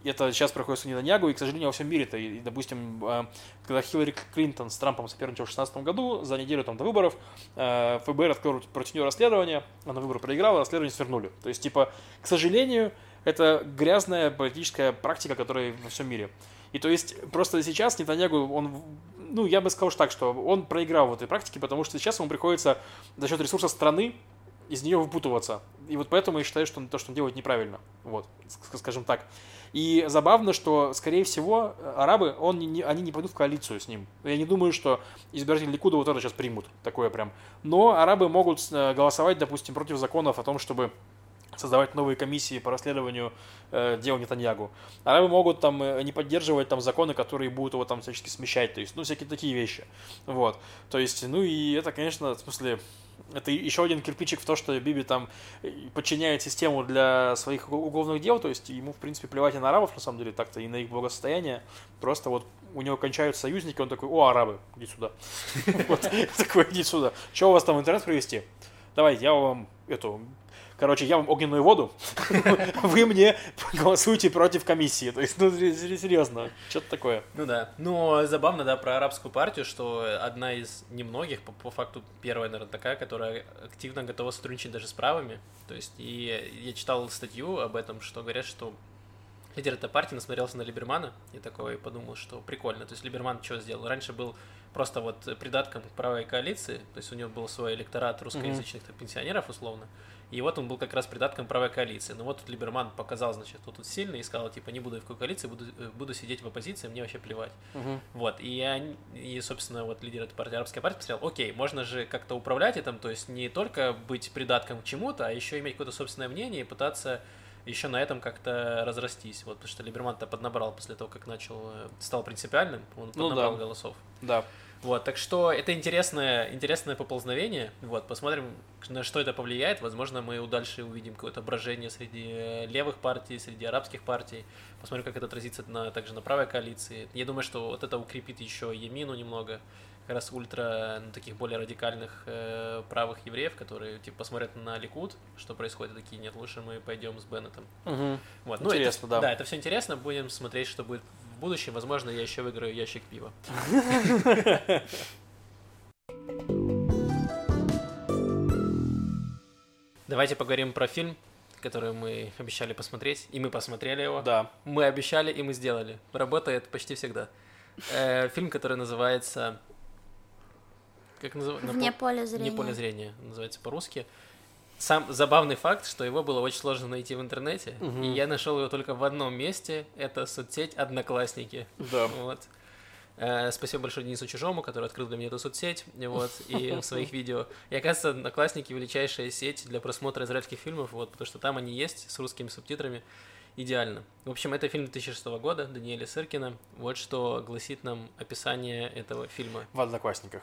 Это сейчас проходит с Нетаньягу, и, к сожалению, во всем мире-то, и, допустим, э, когда Хиллари Клинтон с Трампом соперничал в 2016 году, за неделю там до выборов, э, ФБР открыл против нее расследование, она выборы проиграла, расследование свернули. То есть, типа, к сожалению, это грязная политическая практика, которая во всем мире. И то есть просто сейчас Нетаньягу, он, ну, я бы сказал так, что он проиграл в этой практике, потому что сейчас ему приходится за счет ресурсов страны из нее выпутываться. И вот поэтому я считаю, что то, что он делает, неправильно. Вот, ск- скажем так. И забавно, что, скорее всего, арабы, он не, они не пойдут в коалицию с ним. Я не думаю, что избиратели Ликуда вот это сейчас примут, такое прям. Но арабы могут э, голосовать, допустим, против законов о том, чтобы создавать новые комиссии по расследованию э, дел Нетаньягу. Арабы могут там э, не поддерживать там законы, которые будут его там всячески смещать, то есть, ну, всякие такие вещи. Вот. То есть, ну и это, конечно, в смысле, это еще один кирпичик в то, что Биби там э, подчиняет систему для своих угол- уголовных дел, то есть ему, в принципе, плевать и на арабов, на самом деле, так-то, и на их благосостояние. Просто вот у него кончаются союзники, он такой, о, арабы, иди сюда. Вот, такой, иди сюда. Что у вас там интернет привести? Давай, я вам эту Короче, я вам огненную воду, вы мне голосуете против комиссии. То есть, ну, сер- серьезно, что-то такое. Ну да. Но забавно, да, про арабскую партию, что одна из немногих, по, по факту первая, наверное, такая, которая активно готова сотрудничать даже с правыми. То есть, и я читал статью об этом, что говорят, что лидер этой партии насмотрелся на Либермана и такой подумал, что прикольно. То есть Либерман что сделал? Раньше был просто вот придатком правой коалиции, то есть у него был свой электорат русскоязычных так, пенсионеров условно, и вот он был как раз придатком правой коалиции. Но вот тут Либерман показал, значит, кто тут сильный, и сказал, типа, не буду я в какой коалиции, буду, э, буду сидеть в оппозиции, мне вообще плевать. Вот, и, они- и, собственно, вот лидер этой партии, арабская партия, посмотрел, окей, можно же как-то управлять этим, то есть не только быть придатком к чему-то, а еще иметь какое-то собственное мнение и пытаться еще на этом как-то разрастись. Вот, потому что Либерман-то поднабрал после того, как начал, э, стал принципиальным, он Ну поднабрал да. голосов. Да. Вот, так что это интересное, интересное поползновение. Вот, посмотрим, на что это повлияет. Возможно, мы дальше увидим какое-то брожение среди э, левых партий, среди арабских партий. Посмотрим, как это отразится на, также на правой коалиции. Я думаю, что вот это укрепит еще Емину немного. Как раз ультра, ну, таких более радикальных э, правых евреев, которые, типа, посмотрят на Ликуд, что происходит, такие, нет, лучше мы пойдем с Беннетом. Мгм. Вот. Интересно, это, да. Да, это все интересно. Будем смотреть, что будет в будущем. Возможно, я еще выиграю ящик пива. Давайте поговорим про фильм, который мы обещали посмотреть, и мы посмотрели его. Да. Мы обещали, и мы сделали. Работает почти всегда. Э, фильм, который называется... Как называется? Вне поля зрения. Не поле зрения, называется по-русски. Сам забавный факт, что его было очень сложно найти в интернете, Мгм. и я нашел его только в одном месте. Это соцсеть Одноклассники. Да. Вот. Э, Спасибо большое Денису Чужому, который открыл для меня эту соцсеть, вот, и в своих видео. И оказывается, Одноклассники величайшая сеть для просмотра израильских фильмов, вот, потому что там они есть с русскими субтитрами. Идеально. В общем, это фильм 2006 года Даниэля Сыркина. Вот что гласит нам описание этого фильма В Одноклассниках.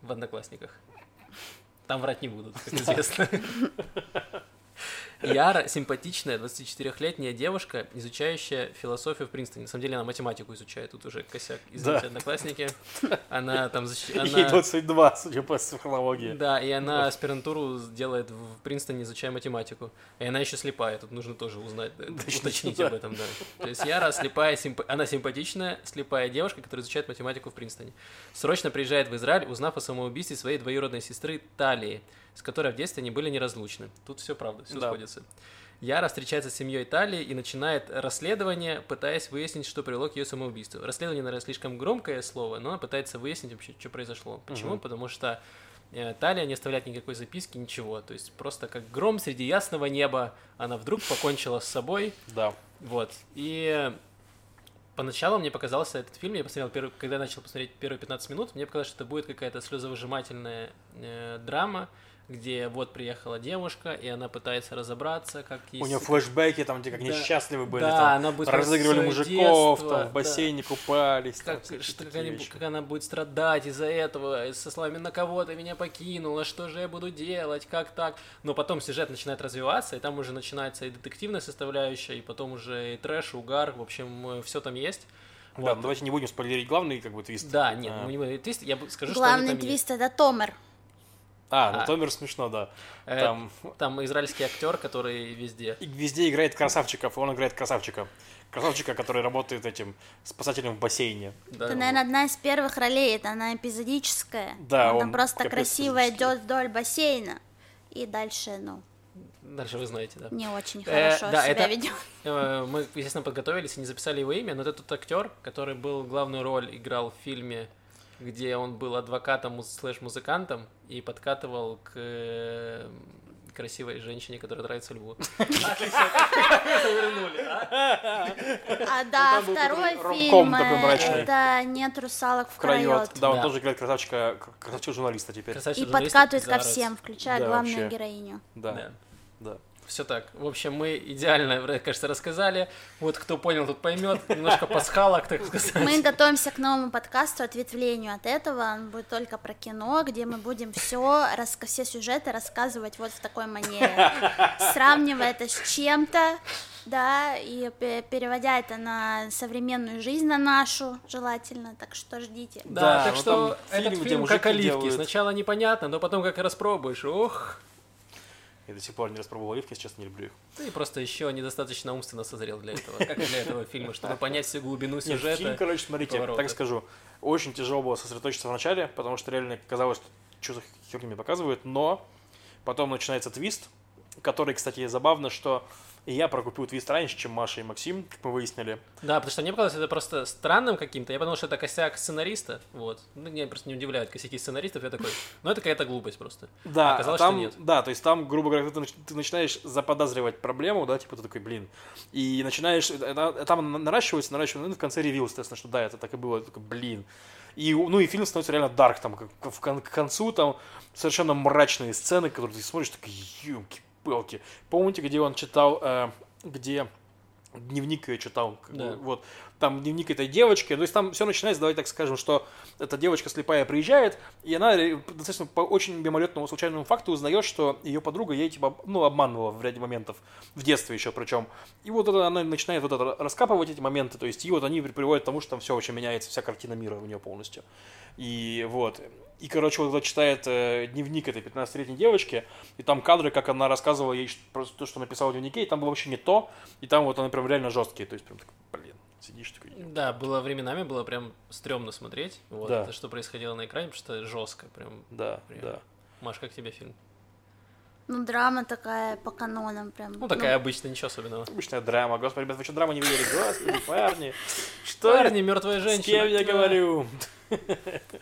в Одноклассниках. Там врать не будут, как известно. Яра симпатичная 24-летняя девушка, изучающая философию в Принстоне. На самом деле она математику изучает, тут уже косяк. Извините, Да. одноклассники. Она там защ- Ей она... 22, судя по психологии. Да, и она аспирантуру делает в Принстоне, изучая математику. И она еще слепая, тут нужно тоже узнать, да, уточнить да. об этом, да. То есть Яра слепая, симп- она симпатичная, слепая девушка, которая изучает математику в Принстоне. Срочно приезжает в Израиль, узнав о самоубийстве своей двоюродной сестры Талии, с которой в детстве они были неразлучны. Тут все правда, все Да. сходится. Яра встречается с семьей Талии и начинает расследование, пытаясь выяснить, что привело к ее самоубийству. Расследование, наверное, слишком громкое слово, но она пытается выяснить вообще, что произошло. Почему? Мгм. Потому что э, Талия не оставляет никакой записки, ничего. То есть просто как гром среди ясного неба она вдруг покончила с собой. Да. Вот. И поначалу мне показался этот фильм, я посмотрел, первый, когда я начал посмотреть первые 15 минут, мне показалось, что это будет какая-то слезовыжимательная э, драма, где вот приехала девушка, и она пытается разобраться, как У нее флешбеки, там, где как Да. несчастливы были, Да, там, она будет разыгрывали мужиков, детство, там, в да. бассейне купались. там как, всякие что, как, они как она будет страдать из-за этого, со словами «на кого ты меня покинула, что же я буду делать, как так?» Но потом сюжет начинает развиваться, и там уже начинается и детективная составляющая, и потом уже и трэш, и угар, в общем, все там есть. Да, Вот. ну давайте не будем спойлерить главный, как бы, твист. Да, нет, А. мы не будем твист, я скажу, что они Главный там твист это Томер. А, ну А. Томер смешно, да. Э, Там Там израильский актер, который везде. и везде играет красавчиков, и он играет красавчика. Красавчика, который работает этим спасателем в бассейне. Да, Это, наверное, одна из первых ролей, это она эпизодическая. Да, он, там просто красиво идет вдоль бассейна. И дальше, ну, Дальше вы знаете, да. не очень Э, хорошо да, себя это- ведет. Э, Мы, естественно, подготовились и не записали его имя, но это тот актер, который был главную роль, играл в фильме, где он был адвокатом муз- слэш-музыкантом и подкатывал к э, красивой женщине, которая нравится льву. А да, был второй фильм это «Нет русалок в крайот». Да, он тоже играет красавчика, красавчика журналиста теперь. Красавчик И подкатывает ко всем, включая главную героиню. Да, Да. Все так. В общем, мы идеально, кажется, рассказали. Вот кто понял, тот поймет. Немножко пасхалок, так сказать. Мы готовимся к новому подкасту, ответвлению от этого. Он будет только про кино, где мы будем все, все сюжеты рассказывать вот в такой манере. Сравнивая это с чем-то, да, и пе- переводя это на современную жизнь, на нашу, желательно. Так что ждите. Да, Да, так ну что этот фильм, фильм как оливки. делают- Сначала непонятно, но потом как распробуешь. Ох, Я до сих пор не распробовал оливки, сейчас не люблю их. ты просто еще недостаточно умственно созрел для этого. Как и для этого фильма, чтобы понять всю глубину Нет, сюжета. фильм, короче, смотрите, повороты. так скажу, очень тяжело было сосредоточиться в начале, потому что реально казалось, что за херню мне показывают, но потом начинается твист, который, кстати, забавно, что и я прокупил твист раньше, чем Маша и Максим, как мы выяснили. Да, потому что мне показалось это просто странным каким-то. Я подумал, что это косяк сценариста. Вот. Ну, меня просто не удивляют косяки сценаристов. Я такой, ну это какая-то глупость просто. Да, А оказалось, там, что нет. да, то есть там, грубо говоря, ты, ты начинаешь заподозривать проблему, да, типа ты такой, блин, и начинаешь, это- там на- наращивается, наращивается, ну и в конце ревил, естественно, что да, это так и было, ты такой, блин. И, ну и фильм становится реально дарк, там, кон- к концу там совершенно мрачные сцены, которые ты смотришь, такой, ёлки-палки. Помните, где он читал, э, где дневник ее читал, Да. вот, там дневник этой девочки, то есть там все начинается, давай так скажем, что эта девочка слепая приезжает, и она ре- достаточно по очень мимолетному случайному факту узнает, что ее подруга ей типа, ну, обманывала в ряде моментов, в детстве еще причем. И вот это, она начинает вот это раскапывать эти моменты, то есть и вот они при- приводят к тому, что там все очень меняется, вся картина мира у нее полностью. И вот, и, короче, вот это читает э, дневник этой 15-летней девочки, и там кадры, как она рассказывала ей просто то, что написала в дневнике, и там было вообще не то, и там вот они прям реально жесткие, то есть прям так, блин, сидишь такой, Да, было временами, было прям стрёмно смотреть. Вот, Да. это что происходило на экране, потому что жестко прям. да, Прям. да. Маш, как тебе фильм? Ну, драма такая по канонам прям. Ну, такая обычная, ничего особенного. Обычная драма. Господи, ребят, вы что, драму не видели? Господи, парни. Что Парни, мертвая С женщина. кем я говорю?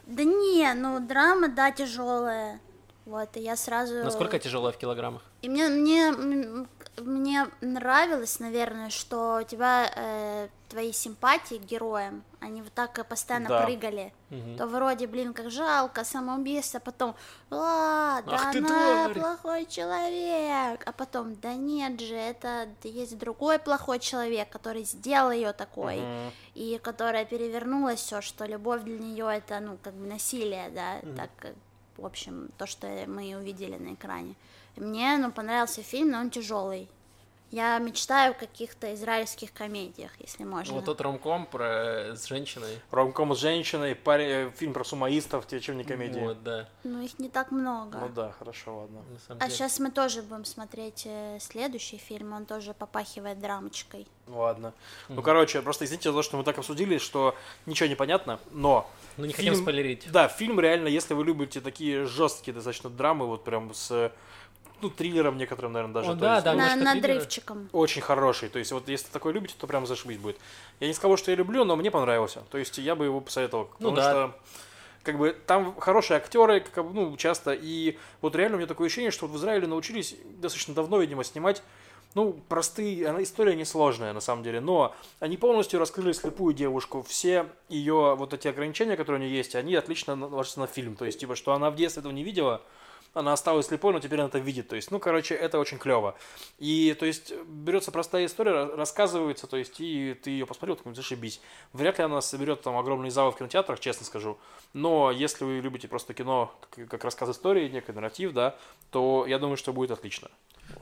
Да не, ну, драма, да, тяжелая. Вот, и я сразу... Насколько тяжелая в килограммах? И мне, мне, мне нравилось, наверное, что у тебя э, твои симпатии к героям, они вот так постоянно Да. прыгали. Мгм. То вроде, блин, как жалко, самоубийство, а потом, а, да Ах она тварь!» плохой человек, а потом, да нет же, это есть другой плохой человек, который сделал ее такой, Мгм. и которая перевернула все, что любовь для нее это, ну, как бы насилие, да, так, как, в общем, то, что мы увидели на экране. И Мне, ну, понравился фильм, но он тяжелый. Я мечтаю о каких-то израильских комедиях, если можно. Вот тот ромком про с женщиной. Ромком с женщиной, паре- э, фильм про сумаистов, тебе чем не комедия? Вот, да. Ну, их не так много. Ну да, хорошо, ладно. А деле. сейчас мы тоже будем смотреть э, следующий фильм, он тоже попахивает драмочкой. Ладно. Ну, короче, просто извините за то, что мы так обсудили, что ничего не понятно, но... Ну, не хотим фильм- спойлерить. Да, фильм реально, если вы любите такие жесткие достаточно драмы, вот прям с, ну, триллером некоторым, наверное, даже. О, да, есть, да, ну, На, надрывчиком. очень хороший. То есть, вот если такой любите, то прям зашибись будет. Я не сказал, что я люблю, но мне понравился. То есть, я бы его посоветовал. Ну Потому да. что как бы там хорошие актеры, как, бы, ну, часто. И вот реально у меня такое ощущение, что вот в Израиле научились достаточно давно, видимо, снимать ну, простые, она история несложная на самом деле, но они полностью раскрыли слепую девушку. Все ее вот эти ограничения, которые у нее есть, они отлично ложатся на фильм. То есть, типа, что она в детстве этого не видела, она осталась слепой, но теперь она это видит. То есть, ну, короче, это очень клево. И, то есть, берется простая история, ра- рассказывается, то есть, и ты ее посмотрел, такой, зашибись. Вряд ли она соберет там огромные залы в кинотеатрах, честно скажу. Но если вы любите просто кино, как, как рассказ истории, некий нарратив, да, то я думаю, что будет отлично.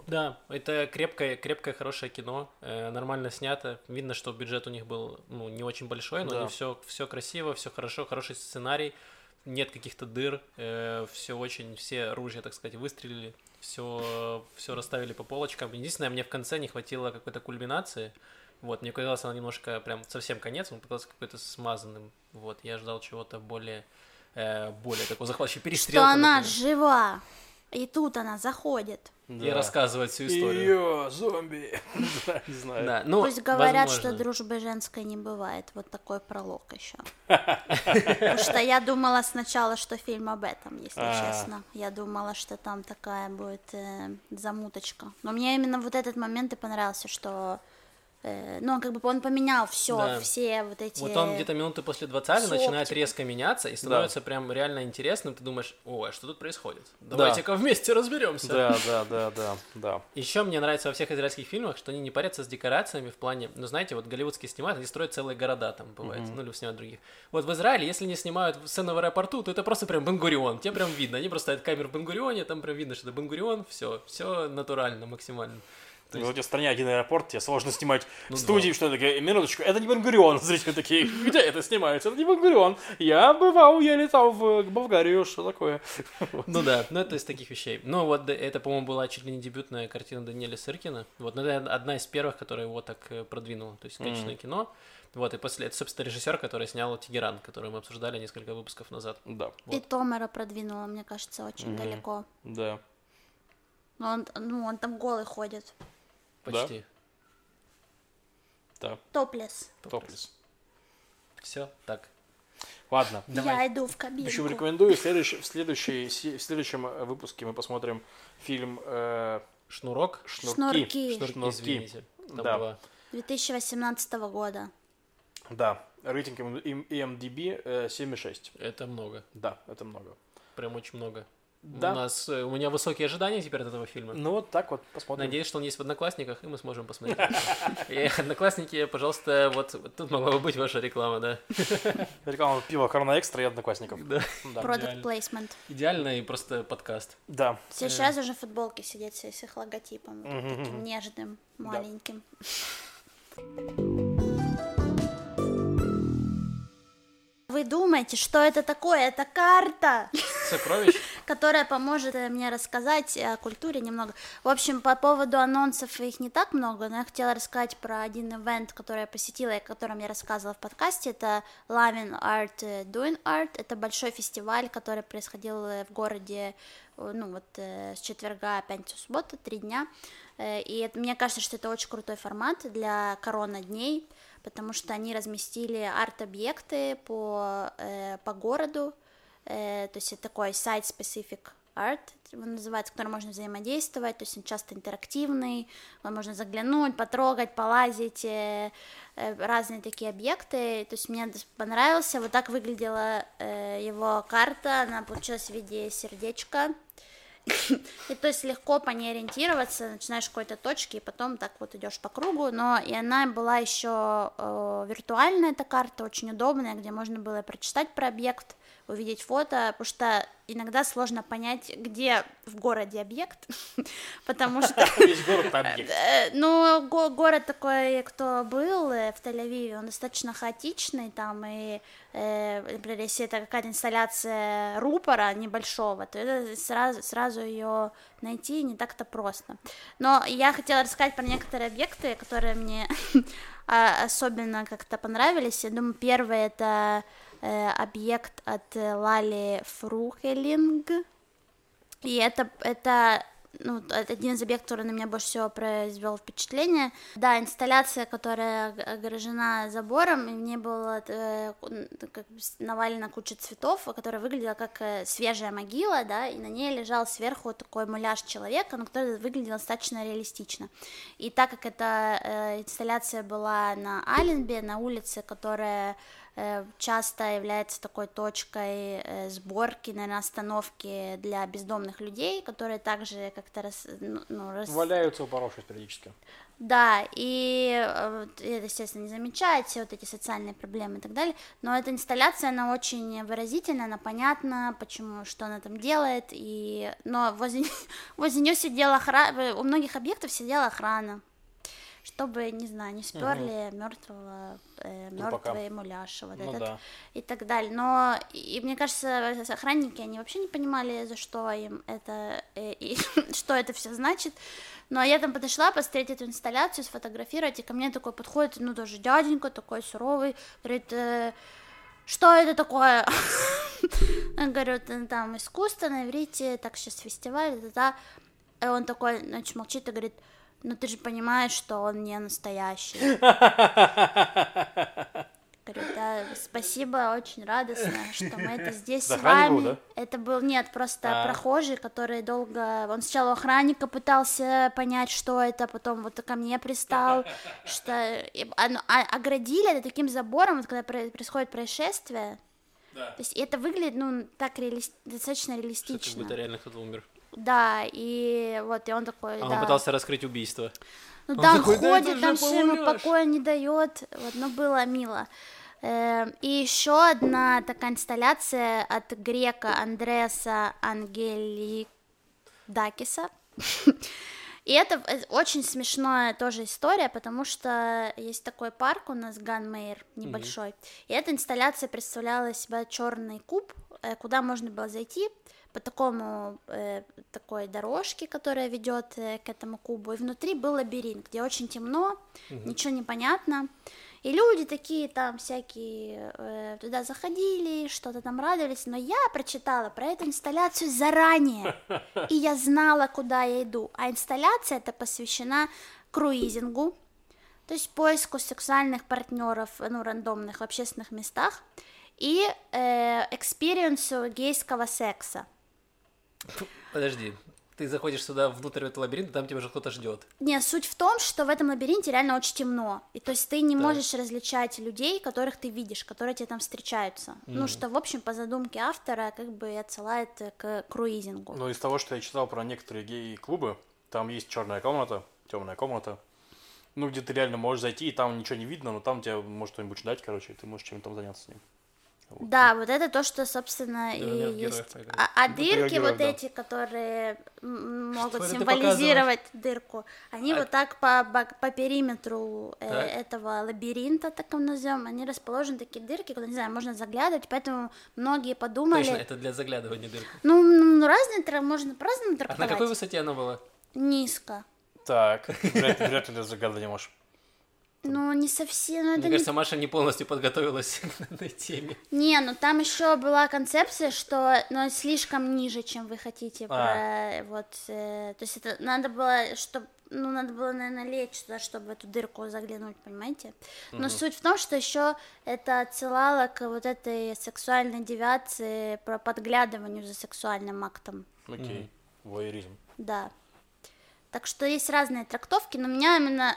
Да, это крепкое, крепкое, хорошее кино, э, нормально снято. Видно, что бюджет у них был ну, не очень большой, но Да. все, все красиво, все хорошо, хороший сценарий, нет каких-то дыр, все очень, все ружья, так сказать, выстрелили, все, все расставили по полочкам. Единственное, мне в конце не хватило какой-то кульминации. Вот, мне казалось, она немножко прям совсем конец, он показался какой-то смазанным. Вот, я ждал чего-то более, э, более такого захватывающего Что перестрелка. она например. жива. И тут она заходит. И рассказывает всю историю. Ее зомби. Да, Не знаю. Да, ну, Пусть говорят, возможно. что дружбы женской не бывает. Вот такой пролог еще. Потому что я думала сначала, что фильм об этом, если А. честно. Я думала, что там такая будет э, замуточка. Но мне именно вот этот момент и понравился, что э, ну, как бы он поменял все, Да. все вот эти... Вот он где-то минуты после 20 сок, начинает типа. резко меняться и становится прям реально интересным. Ты думаешь, о, а что тут происходит? Да. Давайте-ка вместе разберемся. Да, да, да, да, да. Еще мне нравится во всех израильских фильмах, что они не парятся с декорациями в плане, ну знаете, вот голливудские снимают, они строят целые города там бывает, ну или снимают других. Вот в Израиле, если не снимают сцену в аэропорту, то это просто прям Бенгурион, тебе прям видно, они просто ставят камеру в Бенгурионе, там прям видно, что это Бенгурион, все, все натурально, максимально. То Ну, есть- у тебя в стране один аэропорт, тебе сложно снимать Ну студии, что такое, минуточку, это не Бенгурион, зрители такие, где это снимается, это не Бенгурион, я бывал, я летал в Болгарию, что такое? Ну да, ну это из таких вещей. Ну вот да, это, по-моему, была чуть ли не дебютная картина Даниэля Сыркина. Вот, но это одна из первых, которая его так э, продвинула. То есть качественное кино. Вот, и после, это, собственно, режиссер, который снял Тегеран, который мы обсуждали несколько выпусков назад. Да, И Томера продвинула, мне кажется, очень далеко. да. Но он, ну, он там голый ходит. Почти. Да, Топлес. топлес. Все, так. Ладно, Я иду в еще кабинку. рекомендую, в, следующий- в, следующей, в следующем э, выпуске мы посмотрим фильм э, Шнурок. «Шнурки». Шнурки. Шнурки, извините. Там Да. была 2018 года. Да, рейтинг М- М- IMDb э, 7,6. Это много. Да, это много. Прям очень много. Да. У нас, э, у меня высокие ожидания теперь от этого фильма. Ну вот так вот, посмотрим. Надеюсь, что он есть в Одноклассниках, и мы сможем посмотреть. Одноклассники, пожалуйста, вот тут могла бы быть ваша реклама, да. Реклама пива Корона Экстра и Одноклассников. Да. Product placement. Идеально и просто подкаст. Да. Все сейчас уже футболки сидят с их логотипом. Таким нежным, маленьким. Вы думаете, что это такое? Это карта, Сокровищ. Которая поможет э, мне рассказать о культуре немного. В общем, по поводу анонсов их не так много, но я хотела рассказать про один ивент, который я посетила и о котором я рассказывала в подкасте. Это Loving Art э, Doing Art. Это большой фестиваль, который происходил э, в городе ну вот с четверга, пятницу, субботу, три дня. И это, мне кажется, что это очень крутой формат для корона дней, потому что они разместили арт-объекты по, по городу, то есть это такой сайт-specific арт, его называется, который можно взаимодействовать, то есть он часто интерактивный, он можно заглянуть, потрогать, полазить, э, э, разные такие объекты, то есть мне понравился, вот так выглядела э, его карта, она получилась в виде сердечка, и то есть легко по ней ориентироваться, начинаешь с какой-то точки, и потом так вот идешь по кругу, но и она была еще э, виртуальная эта карта, очень удобная, где можно было прочитать про объект, увидеть фото, потому что иногда сложно понять, где в городе объект, потому что Весь город на объект. Э, Ну, го- город такой, кто был э, в Тель-Авиве, он достаточно хаотичный, там, и, э, например, если это какая-то инсталляция рупора небольшого, то это сразу, сразу ее найти не так-то просто. Но я хотела рассказать про некоторые объекты, которые мне а, особенно как-то понравились. Я думаю, первый это объект от э, Лали Фрухелинг, и это, это ну, один из объектов, который на меня больше всего произвел впечатление. Да, инсталляция, которая ог- огорожена забором, и в ней была э, как навалена куча цветов, которая выглядела как э, свежая могила, да, и на ней лежал сверху такой муляж человека, но который выглядел достаточно реалистично. И так как эта э, инсталляция была на Аленбе, на улице, которая э, часто является такой точкой э, сборки, наверное, остановки для бездомных людей, которые также как-то рас, ну, ну, рас... Валяются, упоровшись периодически. Да, и э, это, естественно, не замечает все вот эти социальные проблемы и так далее, но эта инсталляция, она очень выразительна, она понятна, почему, что она там делает, и... но возле, возле нее сидела охрана, у многих объектов сидела охрана, чтобы, не знаю, не сперли угу. мертвого, э, мертвый муляж, вот ну, этот да. и так далее. Но и мне кажется, охранники они вообще не понимали, за что им это э, и что это все значит. Ну, а я там подошла посмотреть эту инсталляцию, сфотографировать, и ко мне такой подходит, ну, тоже дяденька такой суровый, говорит, э, что это такое? Я говорю, там искусство на иврите, так сейчас фестиваль, да, и он такой, значит, молчит и говорит, ну ты же понимаешь, что он не настоящий. Говорю, да, спасибо, очень радостно, что мы это здесь с вами. да? Это был, нет, просто а. прохожий, который долго, он сначала охранника пытался понять, что это, потом вот ко мне пристал, что а, оградили это таким забором, вот когда происходит происшествие, да. то есть это выглядит, ну, так реали... достаточно реалистично. Что, как будто реально кто-то умер. Да, и вот, и он такой, а да. он пытался раскрыть убийство. Ну, он там такой, ходит, да, там все ему покоя не дает, вот, ну, было мило. Эм, и еще одна такая инсталляция от грека Андреаса Ангелидакиса. И это э, очень смешная тоже история, потому что есть такой парк у нас Ганмейр небольшой, mm-hmm. и эта инсталляция представляла из себя черный куб, э, куда можно было зайти, по такому э, такой дорожке, которая ведет э, к этому кубу, и внутри был лабиринт, где очень темно, угу. ничего не понятно, и люди такие там всякие э, туда заходили, что-то там радовались, но я прочитала про эту инсталляцию заранее, и я знала, куда я иду, а инсталляция эта посвящена круизингу, то есть поиску сексуальных партнеров, ну, рандомных в общественных местах, и э, экспириенсу гейского секса. Подожди, ты заходишь сюда внутрь этого лабиринта, там тебя уже кто-то ждет. Не, суть в том, что в этом лабиринте реально очень темно. И то есть ты не да. можешь различать людей, которых ты видишь, которые тебе там встречаются. М-м. Ну, что, в общем, по задумке автора, как бы отсылает к круизингу. Ну, из того, что я читал про некоторые гей-клубы, там есть черная комната, темная комната. Ну, где ты реально можешь зайти, и там ничего не видно, но там тебя может кто-нибудь ждать, короче, и ты можешь чем-то там заняться с ним. Да, вот это то, что, собственно, и есть. А, а дырки героев, вот да. эти, которые могут что символизировать дырку, они да. вот так по, по, периметру э, этого лабиринта, так его назовем, они расположены такие дырки, куда, не знаю, можно заглядывать, поэтому многие подумали... Точно, это для заглядывания дырка. Ну, ну разные, можно по-разному трактовать. А на какой высоте оно было? Низко. Так, вряд, вряд ли для заглядывания можешь. Ну, не совсем. Ну, Мне это кажется, не... Маша не полностью подготовилась к этой теме. Не, ну там еще была концепция, что ну, слишком ниже, чем вы хотите. А. Про, вот, э, то есть это надо было, чтобы ну, надо было, наверное, лечь туда, чтобы в эту дырку заглянуть, понимаете? Но угу. суть в том, что еще это отсылало к вот этой сексуальной девиации, про подглядыванию за сексуальным актом. Окей, угу. воеризм. Да. Так что есть разные трактовки, но меня именно,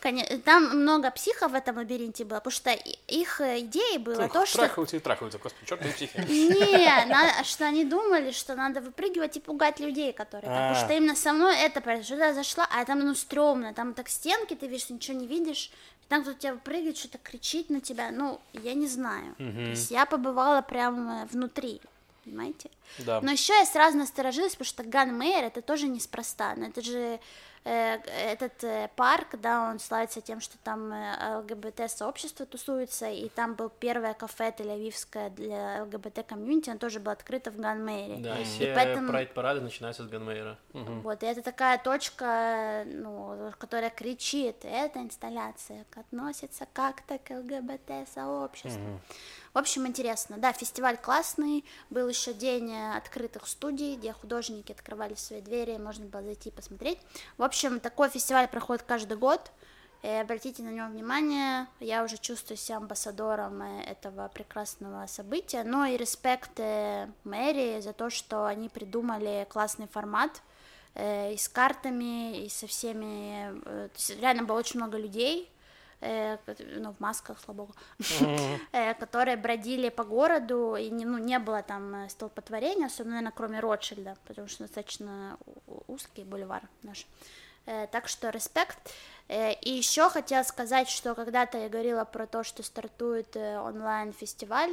там много психов в этом лабиринте было, потому что их идеей было то, что... Трахаются и трахаются, господи, черт психи. Не, что они думали, что надо выпрыгивать и пугать людей, которые... Потому что именно со мной это произошло, я зашла, а там, ну, стрёмно, там так стенки, ты видишь, ничего не видишь, там кто-то тебя выпрыгивает, что-то кричит на тебя, ну, я не знаю. То есть я побывала прямо внутри понимаете? Да. Но еще я сразу насторожилась, потому что Ган Меир это тоже неспроста, но это же э, этот э, парк, да, он славится тем, что там э, ЛГБТ-сообщество тусуется, и там был первое кафе Тель-Авивское для ЛГБТ-комьюнити, оно тоже было открыто в Ган Меире. Да, и все поэтому... прайд-парады начинаются с Ган Меира. Угу. Вот, и это такая точка, ну, которая кричит, эта инсталляция относится как-то к ЛГБТ-сообществу. Угу. В общем, интересно. Да, фестиваль классный. Был еще день э, открытых студий, где художники открывали свои двери, можно было зайти и посмотреть. В общем, такой фестиваль проходит каждый год. И обратите на него внимание, я уже чувствую себя амбассадором э, этого прекрасного события, но и респект э, мэрии за то, что они придумали классный формат, и с картами, и со всеми, то есть реально было очень много людей, э, ну, в масках, слава богу, э, которые бродили по городу, и не, ну, не было там э, столпотворения, особенно, наверное, кроме Ротшильда, потому что достаточно узкий бульвар наш. Э, Так что респект. Э, И еще хотела сказать, что когда-то я говорила про то, что стартует э, онлайн-фестиваль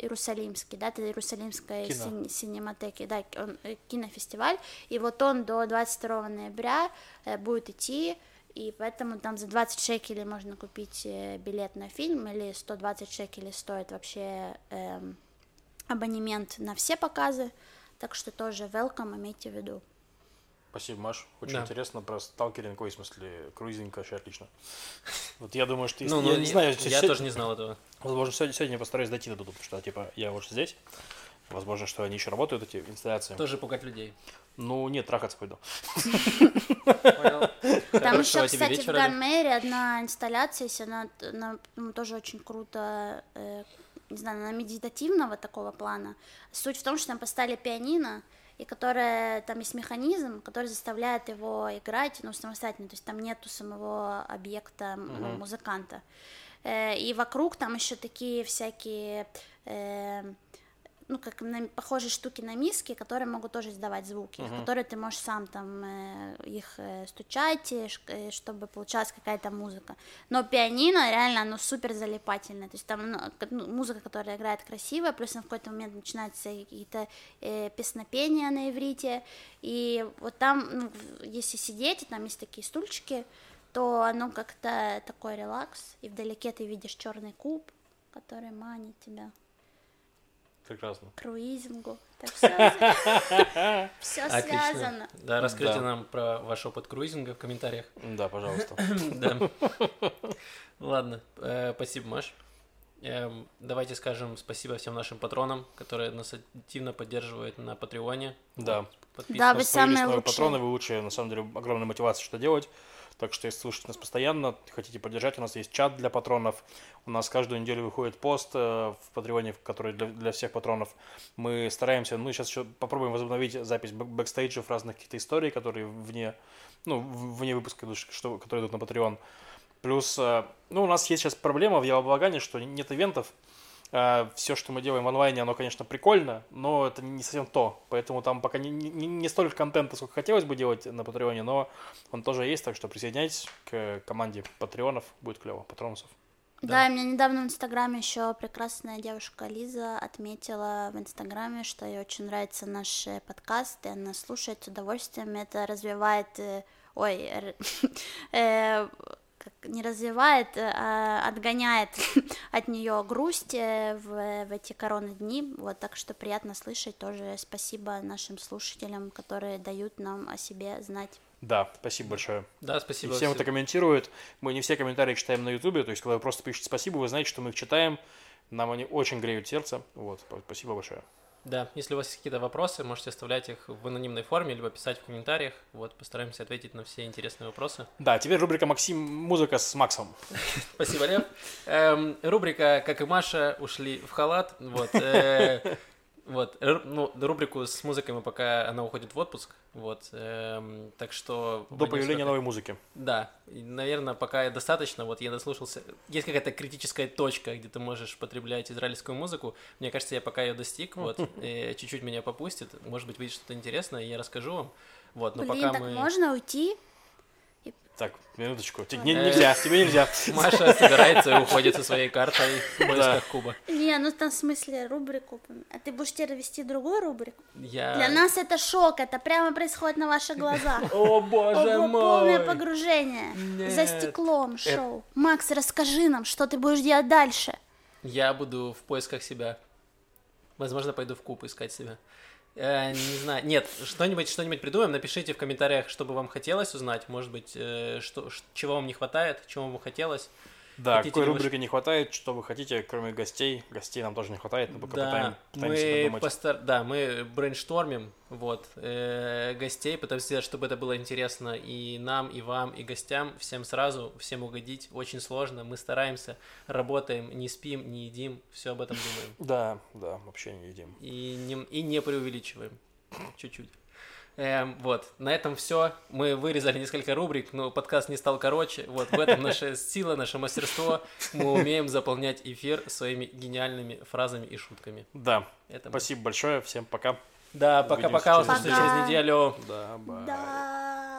Иерусалимский, да, это Иерусалимская син- синематеки, да, он, кинофестиваль, и вот он до 22 ноября будет идти, и поэтому там за 20 шекелей можно купить э, билет на фильм, или 120 шекелей стоит вообще эм, абонемент на все показы, так что тоже welcome, имейте в виду. Спасибо, Маш. Очень Да. интересно про сталкеринг, ой, в смысле, круизинг вообще отлично. Вот я думаю, что... Ну, я ну, не знаю, я сегодня- тоже не знал этого. Возможно, сегодня, сегодня я постараюсь дойти до туда, потому что, типа, я уже здесь. Возможно, что они еще работают, эти инсталляции. Тоже пугать людей. Ну, нет, трахаться пойду. Там еще, кстати, в. Ганмейре одна инсталляция есть, она, она, ну, тоже очень круто, э, не знаю, она медитативного такого плана. Суть в том, что там поставили пианино, и которое, там есть механизм, который заставляет его играть, ну, самостоятельно, то есть там нету самого объекта, ну, музыканта. Э, и вокруг там еще такие всякие э, ну, как на, похожие штуки на миски, которые могут тоже издавать звуки, в которые ты можешь сам там э, их э, стучать, э, чтобы получалась какая-то музыка. Но пианино реально, оно супер залипательное, то есть там ну, ну, музыка, которая играет красиво, плюс на какой-то момент начинаются какие-то э, песнопения на иврите, и вот там, ну, если сидеть, там есть такие стульчики, то оно как-то такой релакс, и вдалеке ты видишь черный куб, который манит тебя Прекрасно. круизингу. Это все, Отлично. связано. Да, расскажите Да. нам про ваш опыт круизинга в комментариях. Да, пожалуйста. Да. Ладно, э, спасибо, Маш. Эм, Давайте скажем спасибо всем нашим патронам, которые нас активно поддерживают на Патреоне. Да. Подписывайтесь. Да, вы самые лучшие. патроны, вы лучшие, на самом деле, огромная мотивация, что делать. Так что, если слушаете нас постоянно, хотите поддержать, у нас есть чат для патронов. У нас каждую неделю выходит пост э, в Патреоне, который для, для всех патронов. Мы стараемся, ну, сейчас еще попробуем возобновить запись бэк- backstage-ей разных каких-то историй, которые вне, ну, вне выпуска, что, которые идут на Patreon. Плюс, э, ну, у нас есть сейчас проблема в Ялла Балагане, что нет ивентов, все, что мы делаем в онлайне, оно, конечно, прикольно, но это не совсем то. Поэтому там пока не, не, не столько контента, сколько хотелось бы делать на Патреоне, но он тоже есть, так что присоединяйтесь к команде патреонов, будет клево, патронусов. Да, и меня недавно в Инстаграме еще прекрасная девушка Лиза отметила в Инстаграме, что ей очень нравится наш э, подкаст, и она слушает с удовольствием. Это развивает, э, ой, э, как не развивает, э, а отгоняет от нее грусть э, в, в эти короны дни. Вот так что приятно слышать. Тоже спасибо нашим слушателям, которые дают нам о себе знать. Да, спасибо большое. Да, И спасибо. всем, всем. кто комментирует, мы не все комментарии читаем на Ютубе, то есть, когда вы просто пишете спасибо, вы знаете, что мы их читаем, нам они очень греют сердце. Вот, спасибо большое. Да, если у вас есть какие-то вопросы, можете оставлять их в анонимной форме, либо писать в комментариях. Вот, постараемся ответить на все интересные вопросы. Да, теперь рубрика Максим Музыка с Максом. Спасибо, Лев. Эм, рубрика, как и Маша, ушли в халат. Вот. Вот. Ну, рубрику с музыкой мы пока она уходит в отпуск. Вот. эм, так что... До появления новой музыки. Да, и, наверное, пока достаточно. Вот я дослушался. Есть какая-то критическая точка, где ты можешь потреблять израильскую музыку. Мне кажется, я пока ее достиг. Вот э, чуть-чуть меня попустит. Может быть, выйдет что-то интересное, и я расскажу вам. Вот, но Блин, пока так мы. можно уйти? Так, минуточку. Тебе не- Э. нельзя, тебе нельзя. Маша собирается и уходит со своей картой в поисках Куба. Не, ну там в смысле рубрику. А ты будешь теперь вести другую рубрику? Я... Для нас это шок, это прямо происходит на ваших глазах. О боже Ого, полное мой! погружение. За стеклом шоу. Макс, расскажи нам, что ты будешь делать дальше. Я буду в поисках себя. Возможно, пойду в куб искать себя. Э, не знаю. Нет, что-нибудь, что-нибудь придумаем. Напишите в комментариях, что бы вам хотелось узнать. Может быть, э, что, чего вам не хватает, чего вам хотелось. Да, Хотите какой рубрики не хватает, что вы хотите, кроме гостей. Гостей нам тоже не хватает, мы пока Да, пытаем- пытаемся мы придумать. постар... да, мы брейнштормим, вот, э, гостей, пытаемся сделать, чтобы это было интересно и нам, и вам, и гостям, всем сразу, всем угодить. Очень сложно, мы стараемся, работаем, не спим, не едим, все об этом думаем. Да, да, вообще не едим. И не, и не преувеличиваем. Чуть-чуть. Эм, вот, на этом все. Мы вырезали несколько рубрик, но подкаст не стал короче. Вот, в этом наша сила, наше мастерство. Мы умеем заполнять эфир своими гениальными фразами и шутками. Да. Это мы. Спасибо большое. Всем пока. Да, пока-пока, Увидимся услышимся через через неделю. неделю. Да, бай. Да.